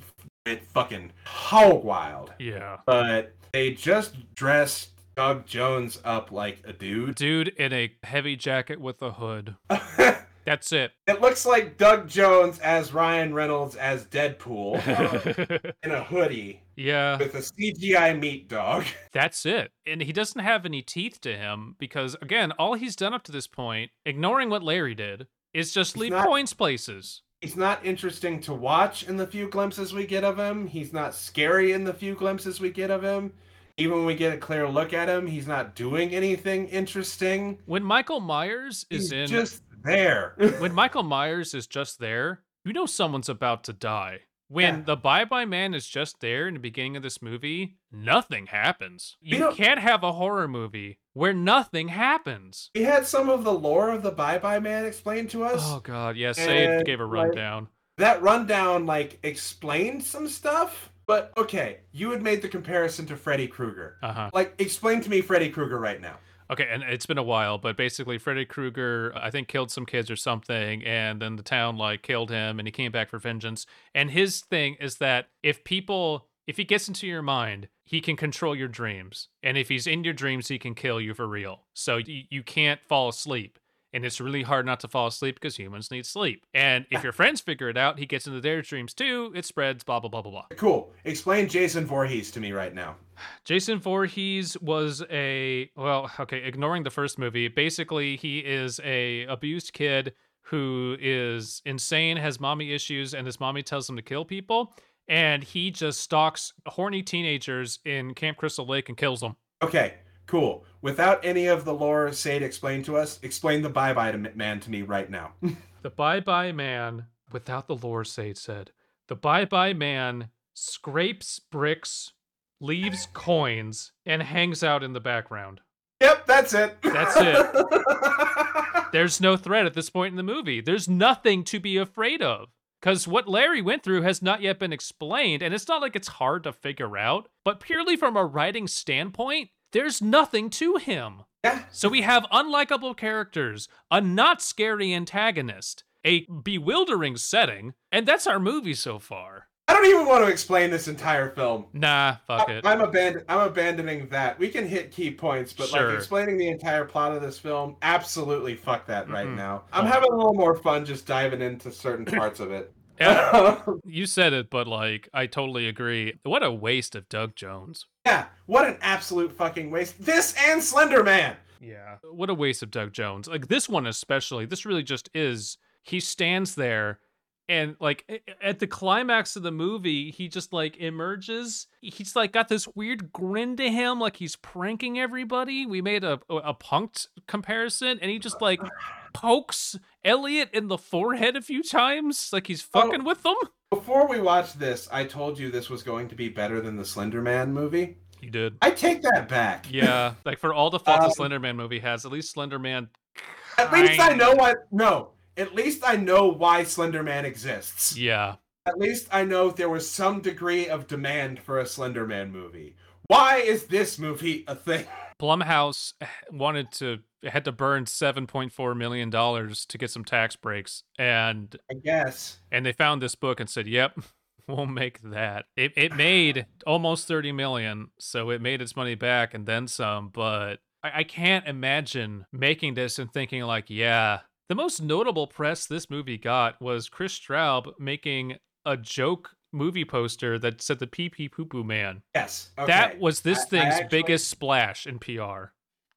it fucking hog wild. yeah. But they just dressed Doug Jones up like a dude. Dude in a heavy jacket with a hood. That's it. It looks like Doug Jones as Ryan Reynolds as Deadpool uh, in a hoodie yeah. with a CGI meat dog. That's it. And he doesn't have any teeth to him because, again, all he's done up to this point, ignoring what Larry did, is just He's leave not- coins places. He's not interesting to watch in the few glimpses we get of him. He's not scary in the few glimpses we get of him. Even when we get a clear look at him, he's not doing anything interesting. When Michael Myers is He's in, just there. when Michael Myers is just there, you know someone's about to die. When Yeah. the Bye Bye Man is just there in the beginning of this movie, nothing happens. You You know- can't have a horror movie where nothing happens. we had some of the lore of the Bye Bye Man explained to us. Oh god, yeah, Sade gave a like, rundown. that rundown like explained some stuff but okay you had made the comparison to freddy krueger Uh-huh. like explain to me freddy krueger right now Okay, and it's been a while, but basically Freddy Krueger, I think, killed some kids or something, and then the town like killed him, and he came back for vengeance. And his thing is that if people, if he gets into your mind, he can control your dreams, and if he's in your dreams, he can kill you for real. So you, you can't fall asleep. And it's really hard not to fall asleep because humans need sleep. And if your friends figure it out, he gets into their dreams too. It spreads, blah, blah, blah, blah, blah. cool explain jason Voorhees to me right now Jason Voorhees was a well, okay, ignoring the first movie, basically he is a abused kid who is insane, has mommy issues, and this mommy tells him to kill people. and he just stalks horny teenagers in Camp Crystal Lake and kills them. Okay, cool. Without any of the lore Sade explained to us, explain the bye bye man to me right now. the bye bye man, without the lore Sade said, the bye bye man scrapes bricks, leaves coins, and hangs out in the background. Yep, that's it. That's it. There's no threat at this point in the movie. There's nothing to be afraid of. Because what Larry went through has not yet been explained, and it's not like it's hard to figure out, but purely from a writing standpoint, there's nothing to him. Yeah. So we have unlikable characters, a not scary antagonist, a bewildering setting, and that's our movie so far. I don't even want to explain this entire film. Nah, fuck it. I, am abandon- I'm abandoning that. We can hit key points, but Sure. like explaining the entire plot of this film, absolutely fuck that right Mm-mm. now. I'm having a little more fun just diving into certain parts of it. Yeah, you said it, but like, I totally agree. What a waste of Doug Jones. Yeah, what an absolute fucking waste. This and Slender Man. Yeah. What a waste of Doug Jones. Like this one especially. This really just is he stands there and like at the climax of the movie, he just like emerges. He's like got this weird grin to him like he's pranking everybody. We made a a punked comparison and he just like pokes Elliot in the forehead a few times like he's oh. fucking with them. Before we watched this, I told you this was going to be better than the Slender Man movie. You did. I take that back. Yeah, like for all the faults Um, the Slender Man movie has, at least Slender Man At least I know what. No. At least I know why Slender Man exists. Yeah. At least I know there was some degree of demand for a Slender Man movie. Why is this movie a thing? Blumhouse eh, wanted to had to burn 7.4 million dollars to get some tax breaks and I guess. and they found this book and said, "Yep, we'll make that." It it made almost 30 million, so it made its money back and then some, but I, I can't imagine making this and thinking like, "Yeah, the most notable press this movie got was Chris Straub making a joke movie poster that said the pee pee poo poo man. Yes. Okay. That was this I- I thing's actually- biggest splash in PR.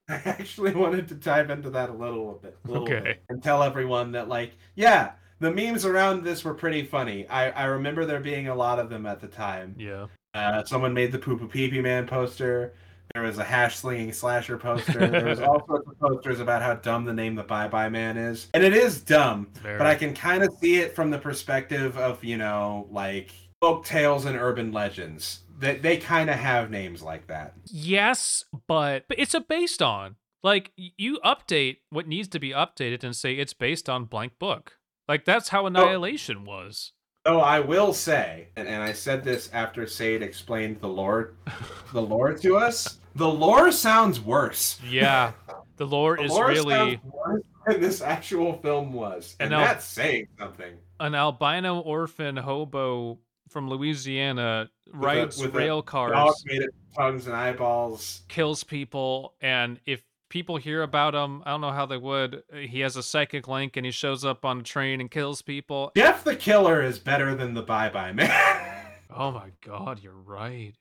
I actually wanted to dive into that a little bit, little Okay. bit and tell everyone that, like, yeah, the memes around this were pretty funny. I, I remember there being a lot of them at the time. Yeah. Uh, someone made the poo poo pee pee man poster. There was a hash slinging slasher poster. There was all sorts of posters about how dumb the name the Bye Bye Man is, and it is dumb. But I can kind of see it from the perspective of you know like folk tales and urban legends. That they kind of have names like that. Yes, but, but it's a based on. Like you update what needs to be updated and say it's based on blank book. Like that's how oh. Annihilation was. Oh, I will say, and, and I said this after Sade explained the lore, the lore to us. The lore sounds worse. Yeah. The lore The is lore really worse than this actual film was, And and, now- that's saying something. an albino orphan hobo from Louisiana rides with a rail Dog cars, made of tongues and eyeballs. kills people, and if people hear about him, I don't know how they would. Uh, he has a psychic link and he shows up on a train and kills people. Jeff the Killer is better than the Bye Bye Man. Oh my god, you're right.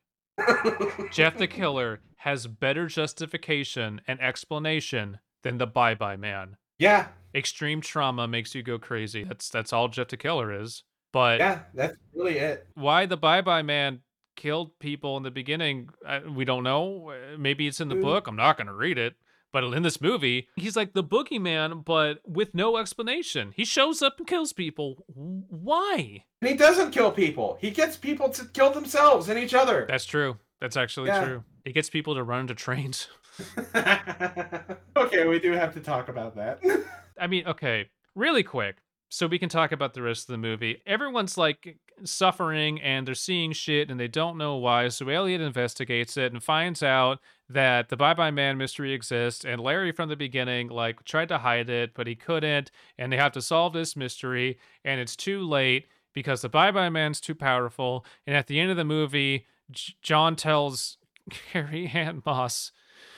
Jeff the Killer has better justification and explanation than the Bye Bye Man. yeah, Extreme trauma makes you go crazy. That's that's all Jeff the Killer is. But yeah, that's really it. why the Bye Bye Man killed people in the beginning, uh, we don't know. Uh, Maybe it's in the Mm. book. I'm not going to read it. But in this movie, he's like the boogeyman, but with no explanation. He shows up and kills people. Why? And he doesn't kill people. He gets people to kill themselves and each other. That's true. That's actually Yeah. true. He gets people to run into trains. okay, we do have to talk about that. I mean, okay, really quick, so we can talk about the rest of the movie. Everyone's like suffering and they're seeing shit and they don't know why. So Elliot investigates it and finds out that the Bye Bye Man mystery exists. And Larry, from the beginning, like tried to hide it, but he couldn't. And they have to solve this mystery. And it's too late because the Bye Bye Man's too powerful. And at the end of the movie, J- John tells Carrie Ann Moss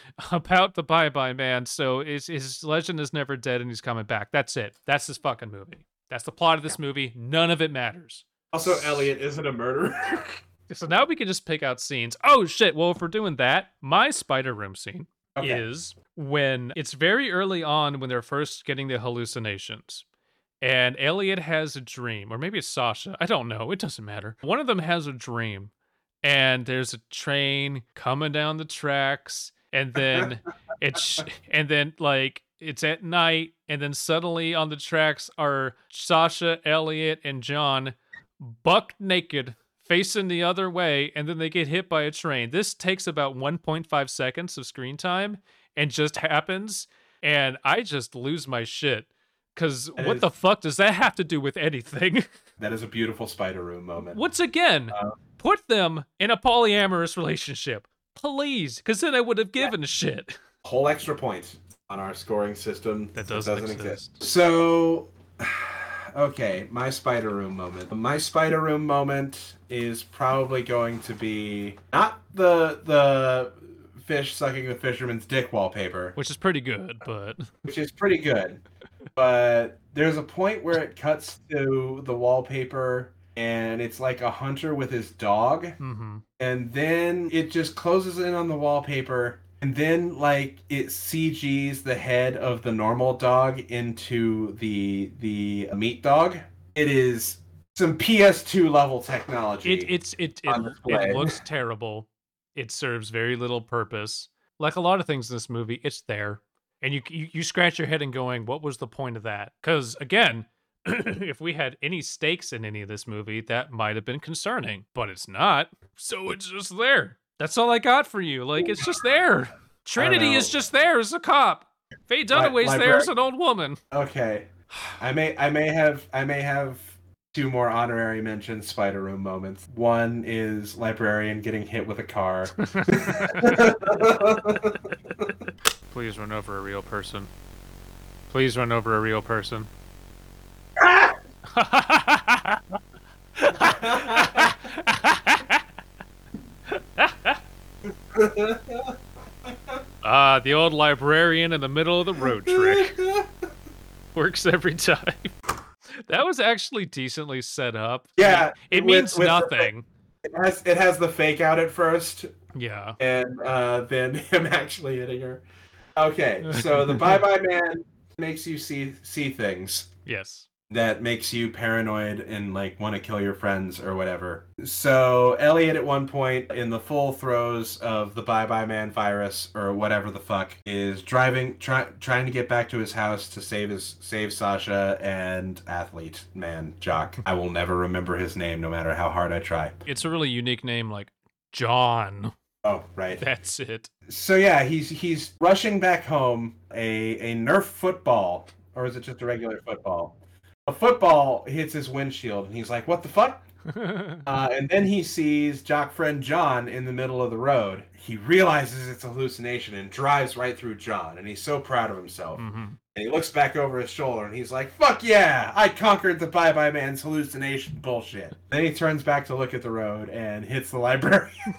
about the Bye Bye Man. So his, his legend is never dead and he's coming back. That's it. That's this fucking movie. That's the plot of this movie. None of it matters. also, Elliot isn't a murderer. So now we can just pick out scenes. Oh shit. Well, if we're doing that, my spider room scene okay. is when it's very early on when they're first getting the hallucinations. and Elliot has a dream, or maybe it's Sasha. I don't know. It doesn't matter. One of them has a dream, and there's a train coming down the tracks, and then it's and then like it's at night, and then suddenly on the tracks are Sasha, Elliot, and John buck naked facing the other way and then they get hit by a train. This takes about 1.5 seconds of screen time and just happens and I just lose my shit cuz what is- the fuck does that have to do with anything? That is a beautiful spider room moment. Once again, Uh, put them in a polyamorous relationship. Please, cuz then I would have given a shit. Whole extra point on our scoring system That doesn't exist. So, okay, my spider room moment. My spider room moment is probably going to be not the the fish sucking the fisherman's dick wallpaper, Which is pretty good, but which is pretty good. But there's a point where it cuts to the wallpaper and it's like a hunter with his dog mhm. and then it just closes in on the wallpaper and then like it cgs the head of the normal dog into the the meat dog it is some ps2 level technology It it's it it, it looks terrible. It serves very little purpose. Like a lot of things in this movie, it's there, and you you, you scratch your head and going, "What was the point of that?" Because again, if we had any stakes in any of this movie, that might have been concerning, but it's not. So it's just there. That's all I got for you. Like it's just there. Trinity is just there as a cop. Faye Dunaway's there library- as an old woman. okay i may i may have i may have two more honorary mentions spider room moments one is librarian getting hit with a car Please run over a real person. Please run over a real person. Ah, the old librarian in the middle of the road trick. Works every time. That was actually decently set up. Yeah, It with- means with the- nothing. it has it has the fake out at first Yeah. and uh, then him actually hitting her. Okay, so the Bye Bye Man makes you see see things Yes. That makes you paranoid and like want to kill your friends or whatever. So Elliot at one point in the full throes of the Bye Bye Man virus or whatever the fuck is driving try, trying to get back to his house to save his save Sasha and athlete man Jock. I will never remember his name no matter how hard I try. It's a really unique name like John. Oh, right. That's it. So yeah, he's he's rushing back home. A a Nerf football, or is it just a regular football? A football hits his windshield, and he's like, "What the fuck?" Uh, and then he sees jock friend John in the middle of the road. He realizes it's a hallucination and drives right through John, and he's so proud of himself. Mhm. And he looks back over his shoulder, and he's like, "Fuck yeah! I conquered the Bye Bye Man's hallucination bullshit." Then he turns back to look at the road and hits the librarian.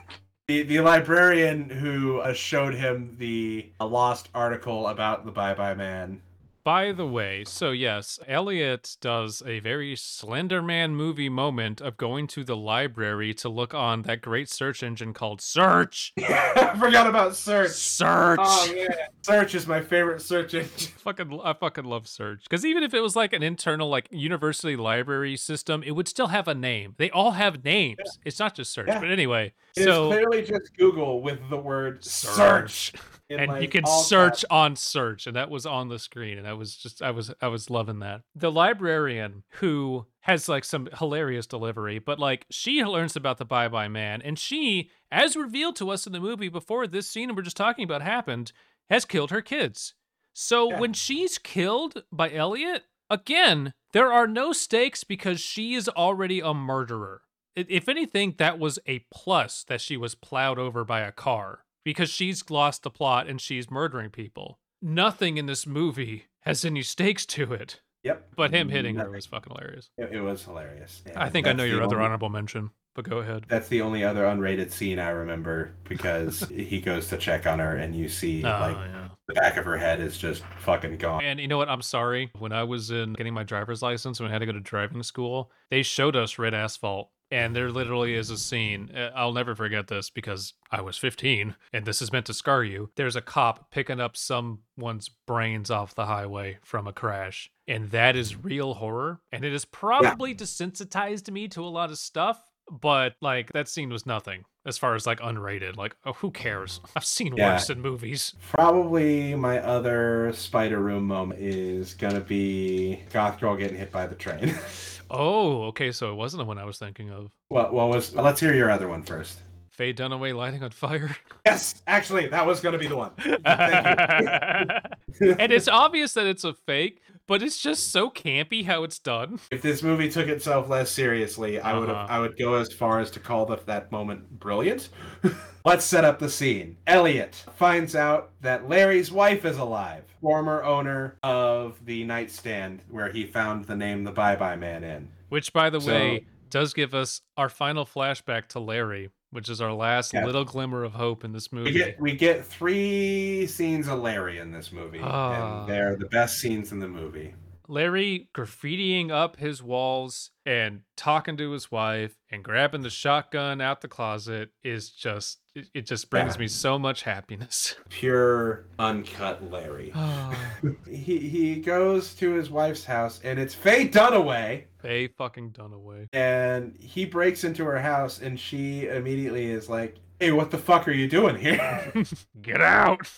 The, the librarian who uh, showed him the a lost article about the Bye Bye Man. By the way, so yes, Elliot does a very Slenderman movie moment of going to the library to look on that great search engine called Search. I forgot about search. Search. Oh man, search is my favorite search engine. fucking I fucking love search because even if it was like an internal like university library system, it would still have a name. They all have names. It's not just search. Yeah. But anyway, It's so clearly just Google with the word Search. search. and you can search caps. on search and that was on the screen and i was just i was i was loving that the librarian who has like some hilarious delivery but like she learns about the bye bye man and she as revealed to us in the movie before this scene we're just talking about happened has killed her kids so Yeah. when she's killed by elliot again there are no stakes because she is already a murderer if anything that was a plus that she was plowed over by a car because she's lost the plot and she's murdering people. Nothing in this movie has any stakes to it. Yep. But him mm, hitting her was fucking hilarious. It, it was hilarious. I think I know your other only- honorable mention, but go ahead. That's the only other unrated scene I remember because he goes to check on her and you see Oh, like yeah. the back of her head is just fucking gone. And you know what? I'm sorry. When I was in getting my driver's license, when I had to go to driving school, they showed us red asphalt And there literally is a scene. uh, I'll never forget this because I was 15 and this is meant to scar you. There's a cop picking up someone's brains off the highway from a crash. And that is real horror. And it has probably desensitized me to a lot of stuff. But like that scene was nothing as far as like unrated. Like, oh, who cares? I've seen Yeah. worse in movies. Probably my other spider room moment is gonna be Goth Girl getting hit by the train. Oh, okay. So it wasn't the one I was thinking of. what, what was? Let's hear your other one first. Faye Dunaway lighting on fire. Yes, actually, that was gonna be the one. And it's obvious that it's a fake, but it's just so campy how it's done. if this movie took itself less seriously, I would Uh-huh. I would go as far as to call the, that moment brilliant. Let's set up the scene. Elliot finds out that Larry's wife is alive, former owner of the nightstand where he found the name the Bye Bye Man in. Which, by the So- way, does give us our final flashback to Larry, which is our last Yeah. little glimmer of hope in this movie. We get we get three scenes of Larry in this movie, Ah. and they're the best scenes in the movie. Larry graffitiing up his walls and talking to his wife and grabbing the shotgun out the closet is just it, it just brings Yeah. me so much happiness. Pure uncut Larry. Ah. he he goes to his wife's house, and it's Faye Dunaway. Faye fucking Dunaway. and he breaks into her house and she immediately is like hey what the fuck are you doing here Get out.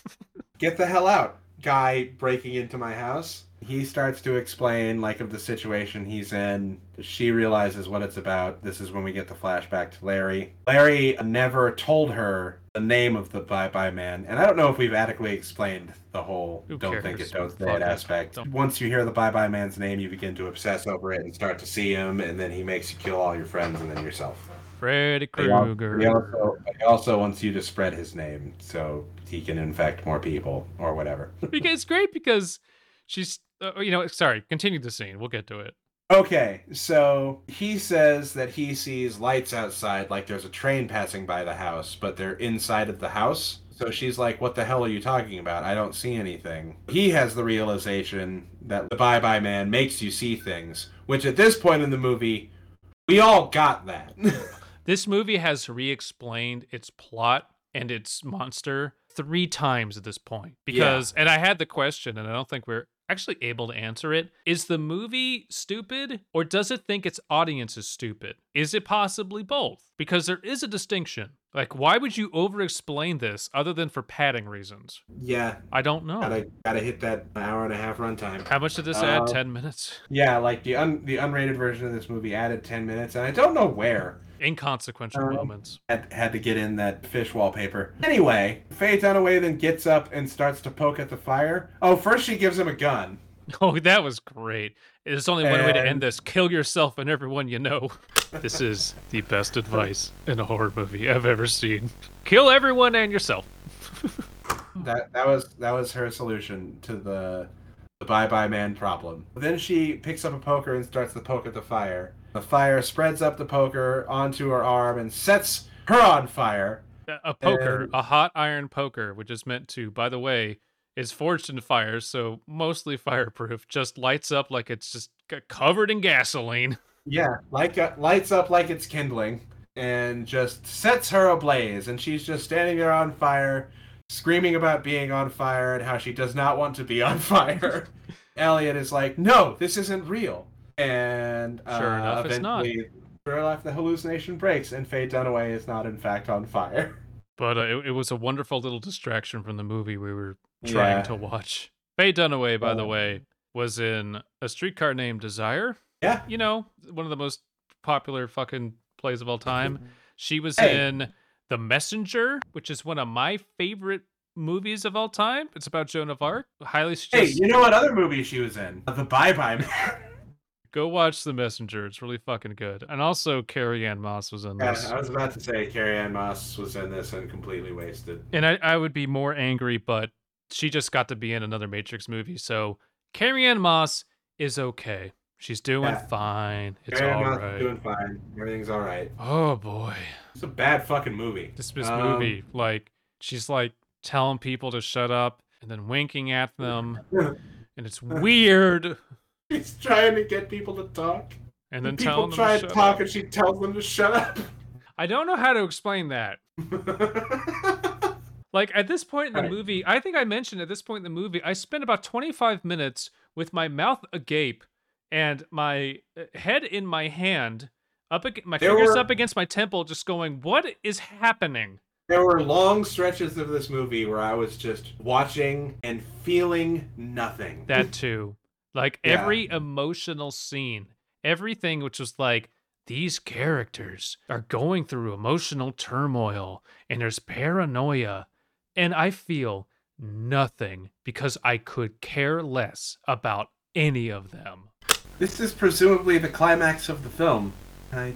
get the hell out guy breaking into my house he starts to explain like of the situation he's in. She realizes what it's about. This is when we get the flashback to larry. Larry never told her the name of the bye bye man. And i don't know if we've adequately explained the whole Who don't think it don't say Fuck it. aspect. Don't- once you hear the bye bye man's name you begin to obsess over it and start to see him and then he makes you kill all your friends and then yourself. Freddy Krueger. He also, he also wants you to spread his name so he can infect more people or whatever. because it's great because she's uh, you know sorry continue the scene we'll get to it Okay, so he says that he sees lights outside, like there's a train passing by the house, but they're inside of the house. So she's like, What the hell are you talking about? I don't see anything. He has the realization that the Bye Bye Man makes you see things, which at this point in the movie, we all got that. this movie has re-explained its plot and its monster three times at this point because and i had the question and i don't think we're actually able to answer it. Is the movie stupid or does it think its audience is stupid is it possibly both? Because there is a distinction. Like why would you over explain this other than for padding reasons? Yeah, i don't know. Gotta gotta hit that hour and a half runtime. how much did this add? Uh, 10 minutes? Yeah, like the un the unrated version of this movie added ten minutes, and I don't know where. Inconsequential Um, moments. had had to get in that fish wallpaper. Anyway, Faye Dunaway then gets up and starts to poke at the fire. Oh, first she gives him a gun. Oh, that was great. There's only one way to end this kill yourself and everyone you know. This is the best advice in a horror movie I've ever seen. Kill everyone and yourself. That that was that was her solution to the the bye bye man problem. Then she picks up a poker and starts to poke at the fire. The fire spreads up the poker onto her arm and sets her on fire. A- A poker, And- a hot iron poker, which is meant to, by the way, is forged in fire, so mostly fireproof, just lights up like it's just covered in gasoline. Yeah, like uh, lights up like it's kindling and just sets her ablaze and she's just standing there on fire screaming about being on fire and how she does not want to be on fire. Elliot is like, "No, this isn't real." And uh, Sure enough, it's not. eventually, sure enough, the hallucination breaks and Faye Dunaway is not in fact on fire. But uh, it, it was a wonderful little distraction from the movie we were trying Yeah. to watch. Faye Dunaway, by the Um, way, was in A Streetcar Named Desire. Yeah. You know, one of the most popular fucking plays of all time. She was Hey. in The Messenger, which is one of my favorite movies of all time. It's about Joan of Arc. Highly suggest- Hey, you know what other movie she was in? The Bye Bye Man. go watch The Messenger. It's really fucking good. And also Carrie Ann Moss was in yeah, this. I was about to say Carrie Ann Moss was in this and completely wasted. And I, I would be more angry, but she just got to be in another Matrix movie. So Carrie Ann Moss is okay. She's doing Yeah. fine. It's Carrie all Moss right. doing fine. Everything's all right. Oh boy. It's a bad fucking movie. This this Um, movie, like she's like telling people to shut up and then winking at them, and it's weird. She's trying to get people to talk. and then People them try to to talk up. and she tells them to shut up. I don't know how to explain that. Like at this point in the Right. movie, I think I mentioned at this point in the movie, I spent about 25 minutes with my mouth agape and my uh, head in my hand, up my There fingers were- up against my temple, just going, "What is happening?" there were long stretches of this movie where I was just watching and feeling nothing. That too, like Yeah. every emotional scene, everything which was like. These characters are going through emotional turmoil and there's paranoia. And I feel nothing because I could care less about any of them. This is presumably the climax of the film. I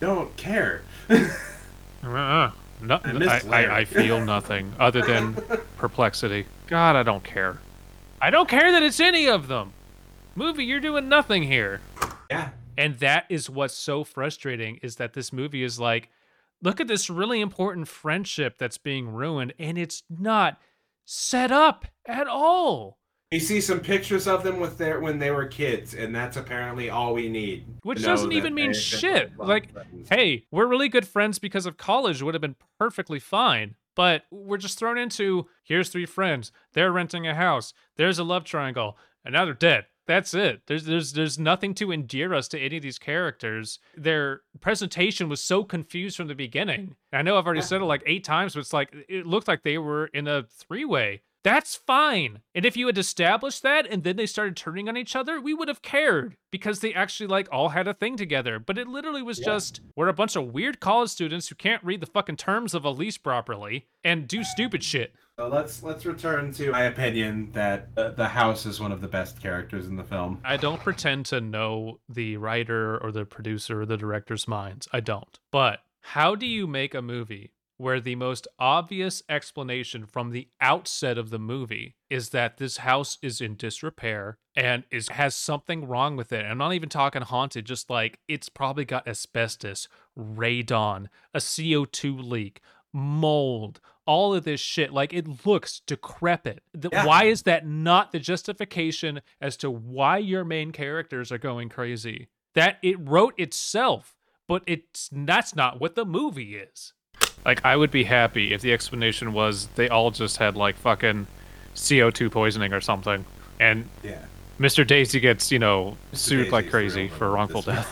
don't care. Uh-uh. No, I I, miss I, Larry. I feel nothing other than perplexity. God, I don't care. I don't care that it's any of them. Movie, you're doing nothing here. yeah. And that is what's so frustrating is that this movie is like, look at this really important friendship that's being ruined, and it's not set up at all. You see some pictures of them with their when they were kids, and that's apparently all we need. Which doesn't even mean shit. Like, friends. hey, we're really good friends because of college would have been perfectly fine. But we're just thrown into here's three friends. They're renting a house. There's a love triangle, and now they're dead. That's it. There's there's there's nothing to endear us to any of these characters. Their presentation was so confused from the beginning. I know I've already said it like eight times, but it's like it looked like they were in a three way. That's fine. And if you had established that and then they started turning on each other, we would have cared because they actually like all had a thing together. But it literally was Yeah. just we're a bunch of weird college students who can't read the fucking terms of a lease properly and do stupid shit. So let's let's return to my opinion that uh, the house is one of the best characters in the film. I don't pretend to know the writer or the producer or the director's minds. I don't. But how do you make a movie where the most obvious explanation from the outset of the movie is that this house is in disrepair and is has something wrong with it? I'm not even talking haunted, just like it's probably got asbestos, radon, a CO2 leak, mold, all of this shit. Like it looks decrepit. The- Yeah. Why is that not the justification as to why your main characters are going crazy? That it wrote itself, but it's that's not what the movie is. Like I would be happy if the explanation was they all just had like fucking CO2 poisoning or something, and Yeah. Mr. Daisy gets you know Mr. sued like Daisy's the crazy for wrongful death.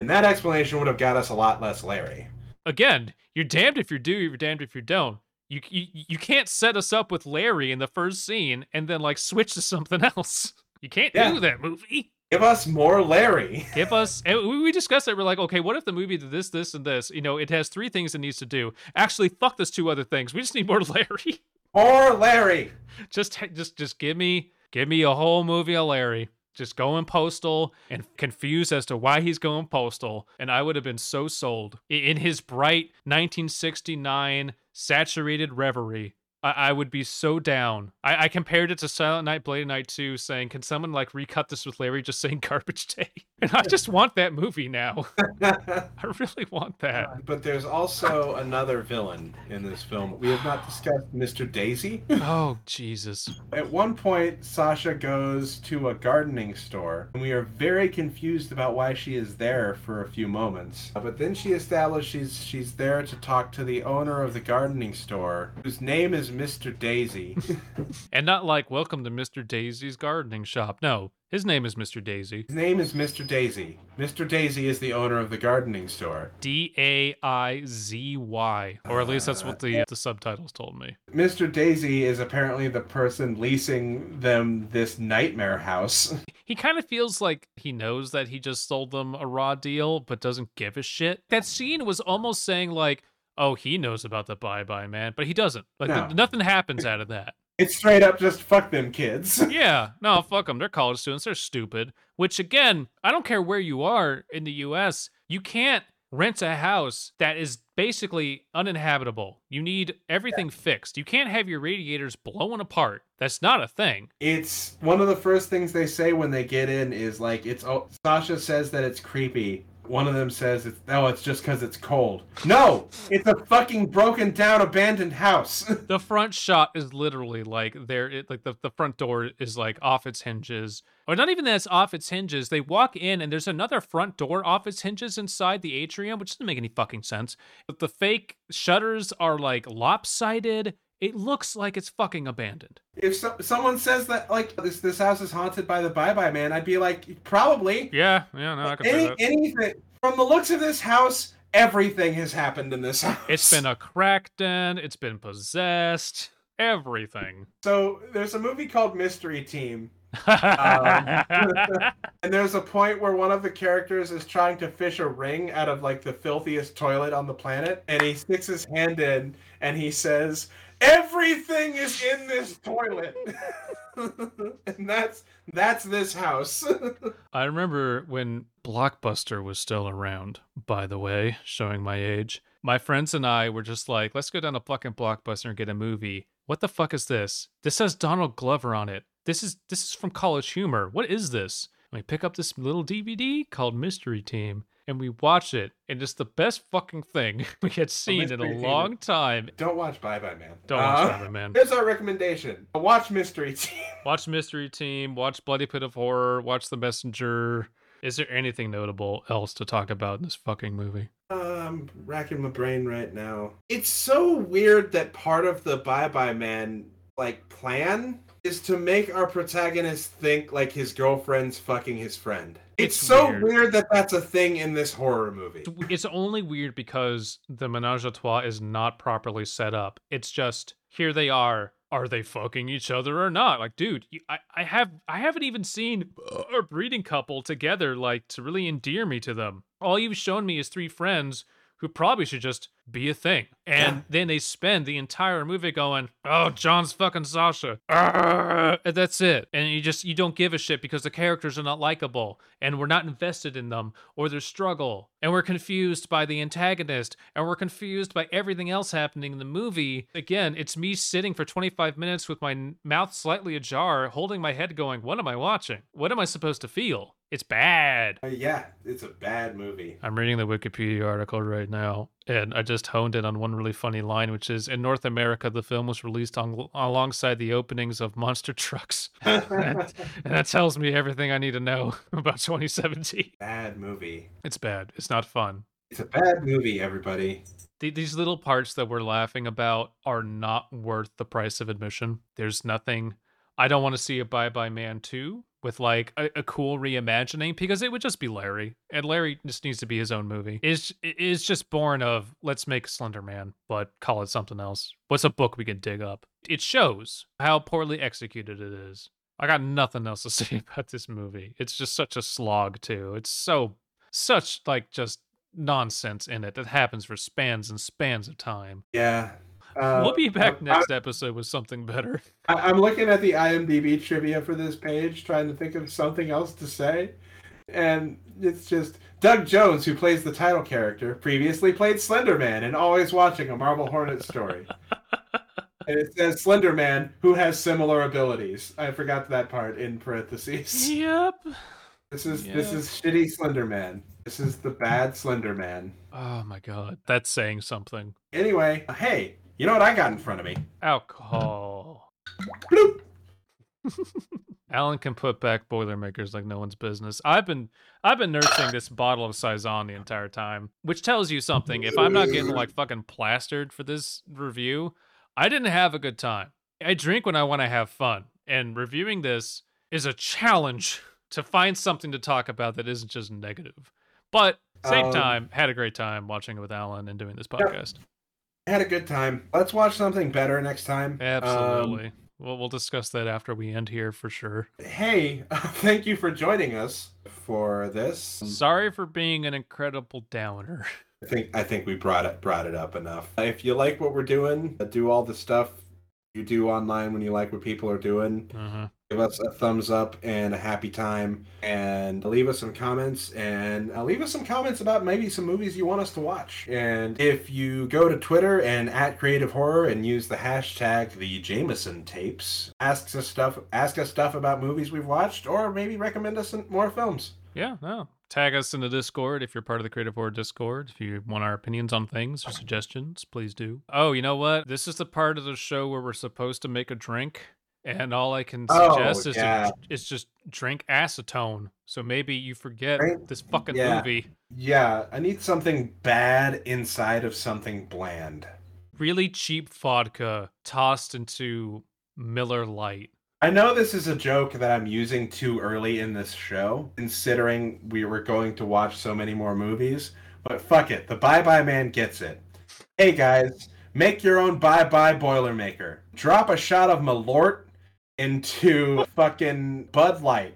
And that explanation would have got us a lot less Larry. again, you're damned if you do, you're damned if you don't. You, you you can't set us up with Larry in the first scene and then like switch to something else. You can't Yeah. do that movie. Give us more Larry. Give us and we, we discussed it. We're like, okay, what if the movie did this, this, and this? You know, it has three things it needs to do. Actually, fuck those two other things. We just need more Larry. More Larry. just just just give me give me a whole movie of Larry. Just going postal and confused as to why he's going postal. And I would have been so sold. In his bright 1969 saturated reverie, I, I would be so down. I, I compared it to Silent Night, Deadly Night 2, saying, Can someone like recut this with Larry just saying garbage day? And I just want that movie now. I really want that. but there's also another villain in this film. We have not discussed Mr. Daisy. Oh, Jesus. At one point, Sasha goes to a gardening store, and we are very confused about why she is there for a few moments. Uh, But then she establishes she's she's there to talk to the owner of the gardening store, whose name is Mr. Daisy. And not like, Welcome to Mr. Daisy's gardening shop. No, his name is Mr. Daisy. His name is Mr. Daisy. Mr. Daisy is the owner of the gardening store. D A I Z Y, or at least that's what the uh, the subtitles told me. Mr. Daisy is apparently the person leasing them this nightmare house. He kind of feels like he knows that he just sold them a raw deal, but doesn't give a shit. That scene was almost saying like, "Oh, he knows about the bye bye man," but he doesn't. Like No. th- nothing happens out of that. It's straight up just fuck them kids. Yeah, no, fuck them. They're college students. They're stupid. Which again, I don't care where you are in the U.S. You can't rent a house that is basically uninhabitable. You need everything fixed. You can't have your radiators blowing apart. That's not a thing. It's one of the first things they say when they get in is like it's oh, Sasha says that it's creepy One of them says, it's, "Oh, it's just because it's cold." No, it's a fucking broken down, abandoned house. the front shot is literally like there it like the, the front door is like off its hinges or not even that it's off its hinges they walk in and there's another front door off its hinges inside the atrium which doesn't make any fucking sense but the fake shutters are like lopsided it looks like it's fucking abandoned if so- someone says that like this this house is haunted by the Bye Bye Man, I'd be like, probably. yeah yeah no i can Any anything from the looks of this house, everything has happened in this house. it's been a crack den it's been possessed everything so there's a movie called Mystery Team. Um, And there's a point where one of the characters is trying to fish a ring out of like the filthiest toilet on the planet, and he sticks his hand in and he says, "Everything is in this toilet," and that's that's this house. I remember when Blockbuster was still around, by the way, showing my age. My friends and I were just like, let's go down to fucking Blockbuster and get a movie. What the fuck is this? This has Donald Glover on it. This is this is from College Humor. What is this? And we pick up this little DVD called Mystery Team and we watch it, and it's the best fucking thing we had seen in a Team. long time. Don't watch Bye Bye Man. Don't Uh, watch Batman, man. Here's our recommendation: watch Mystery Team. Watch Mystery Team, watch Bloody Pit of Horror, watch The Messenger. Is there anything notable else to talk about in this fucking movie? I'm racking my brain right now. It's so weird that part of the Bye Bye Man like plan is to make our protagonist think like his girlfriend's fucking his friend. It's, It's so weird. weird. that that's a thing in this horror movie. It's only weird because the menage a trois is not properly set up. It's just here they are. Are they fucking each other or not? Like, dude, you, I, I have I haven't even seen a breeding couple together like to really endear me to them. All you've shown me is three friends who probably should just be a thing. And Yeah. then they spend the entire movie going, "Oh, John's fucking Sasha," and that's it. And you just you don't give a shit because the characters are not likable, and we're not invested in them or their struggle, and we're confused by the antagonist, and we're confused by everything else happening in the movie. Again, it's me sitting for 25 minutes with my mouth slightly ajar, holding my head, going, "What am I watching? What am I supposed to feel?" It's bad. Uh, yeah, it's a bad movie. I'm reading the Wikipedia article right now, and I just honed in on one really funny line, which is In North America, the film was released on, alongside the openings of Monster Trucks. and, and that tells me everything I need to know about 2017. bad movie. It's bad. It's not fun. It's a bad movie, everybody. The- These little parts that we're laughing about are not worth the price of admission. There's nothing. I don't want to see a Bye Bye Man 2 with like a, a cool reimagining because it would just be Larry. And Larry just needs to be his own movie. Is is just born of let's make Slender Man, but call it something else. What's a book we can dig up? It shows how poorly executed it is. I got nothing else to say about this movie. It's just such a slog too. It's so such like just nonsense in it that happens for spans and spans of time. Yeah. Uh, we'll be back I- next episode with something better. I, I'm looking at the IMDb trivia for this page, trying to think of something else to say. And it's just Doug Jones, who plays the title character, previously played Slender Man in Always Watching a Marble Hornet story. and it says Slender Man, who has similar abilities. I forgot that part in parentheses. yep. This is this is shitty Slender Man. This is the bad Slender Man. Oh my god. That's saying something. Anyway, hey, you know what I got in front of me? Alcohol. Bloop. Alan can put back Boilermakers like no one's business. I've been I've been nursing this bottle of Saison the entire time, which tells you something. If I'm not getting like fucking plastered for this review, I didn't have a good time. I drink when I want to have fun, and reviewing this is a challenge to find something to talk about that isn't just negative. But same Um, time, had a great time watching it with Alan and doing this podcast. I had a good time. Let's watch something better next time. Um, Absolutely. Well, we'll discuss that after we end here for sure. hey, thank you for joining us for this. Sorry for being an incredible downer. I think I think we brought it brought it up enough. If you like what we're doing, do all the stuff you do online when you like what people are doing. Uh-huh. Give us a thumbs up and a happy time, and leave us some comments, and uh, leave us some comments about maybe some movies you want us to watch. And if you go to Twitter and at Creative Horror and use the hashtag the Jameson Tapes, ask us stuff, ask us stuff about movies we've watched, or maybe recommend us some more films. Yeah, no. Tag us in the Discord if you're part of the Creative Horror Discord. If you want our opinions on things or suggestions, please do. Oh, you know what? This is the part of the show where we're supposed to make a drink, and all I can Oh, suggest is, yeah. to, is just drink acetone. So maybe you forget Drink- this fucking yeah. movie. Yeah, I need something bad inside of something bland. Really cheap vodka tossed into Miller Lite. I know this is a joke that I'm using too early in this show, considering we were going to watch so many more movies, but fuck it. The Bye Bye Man gets it. Hey guys, make your own Bye Bye Boilermaker. Drop a shot of Malort into fucking Bud Light.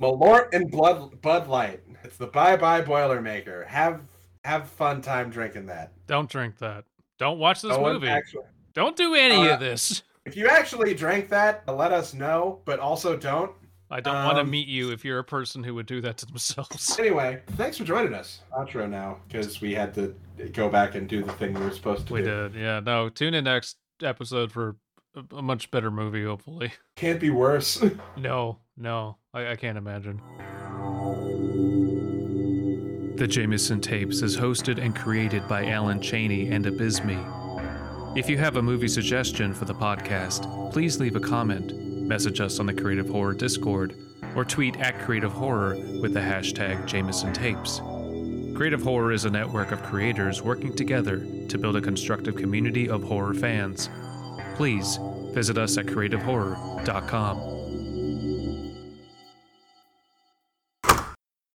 Malort and Blood Bud Light. It's the Bye Bye Boilermaker. Have have fun time drinking that. Don't drink that. Don't watch this No movie. actually- Don't do any Uh, of this. if you actually drank that, let us know, but also don't. I don't want to um, meet you if you're a person who would do that to themselves. Anyway, thanks for joining us. Outro now, because we had to go back and do the thing we were supposed to We do. did, yeah. No, tune in next episode for a, a much better movie, hopefully. Can't be worse. No, no, I, I can't imagine. The Jameson Tapes is hosted and created by Alan Cheney and Abysme. If you have a movie suggestion for the podcast, please leave a comment, message us on the Creative Horror Discord, or tweet at Creative Horror with the hashtag Jameson Tapes. Creative Horror is a network of creators working together to build a constructive community of horror fans. Please visit us at creativehorror.com.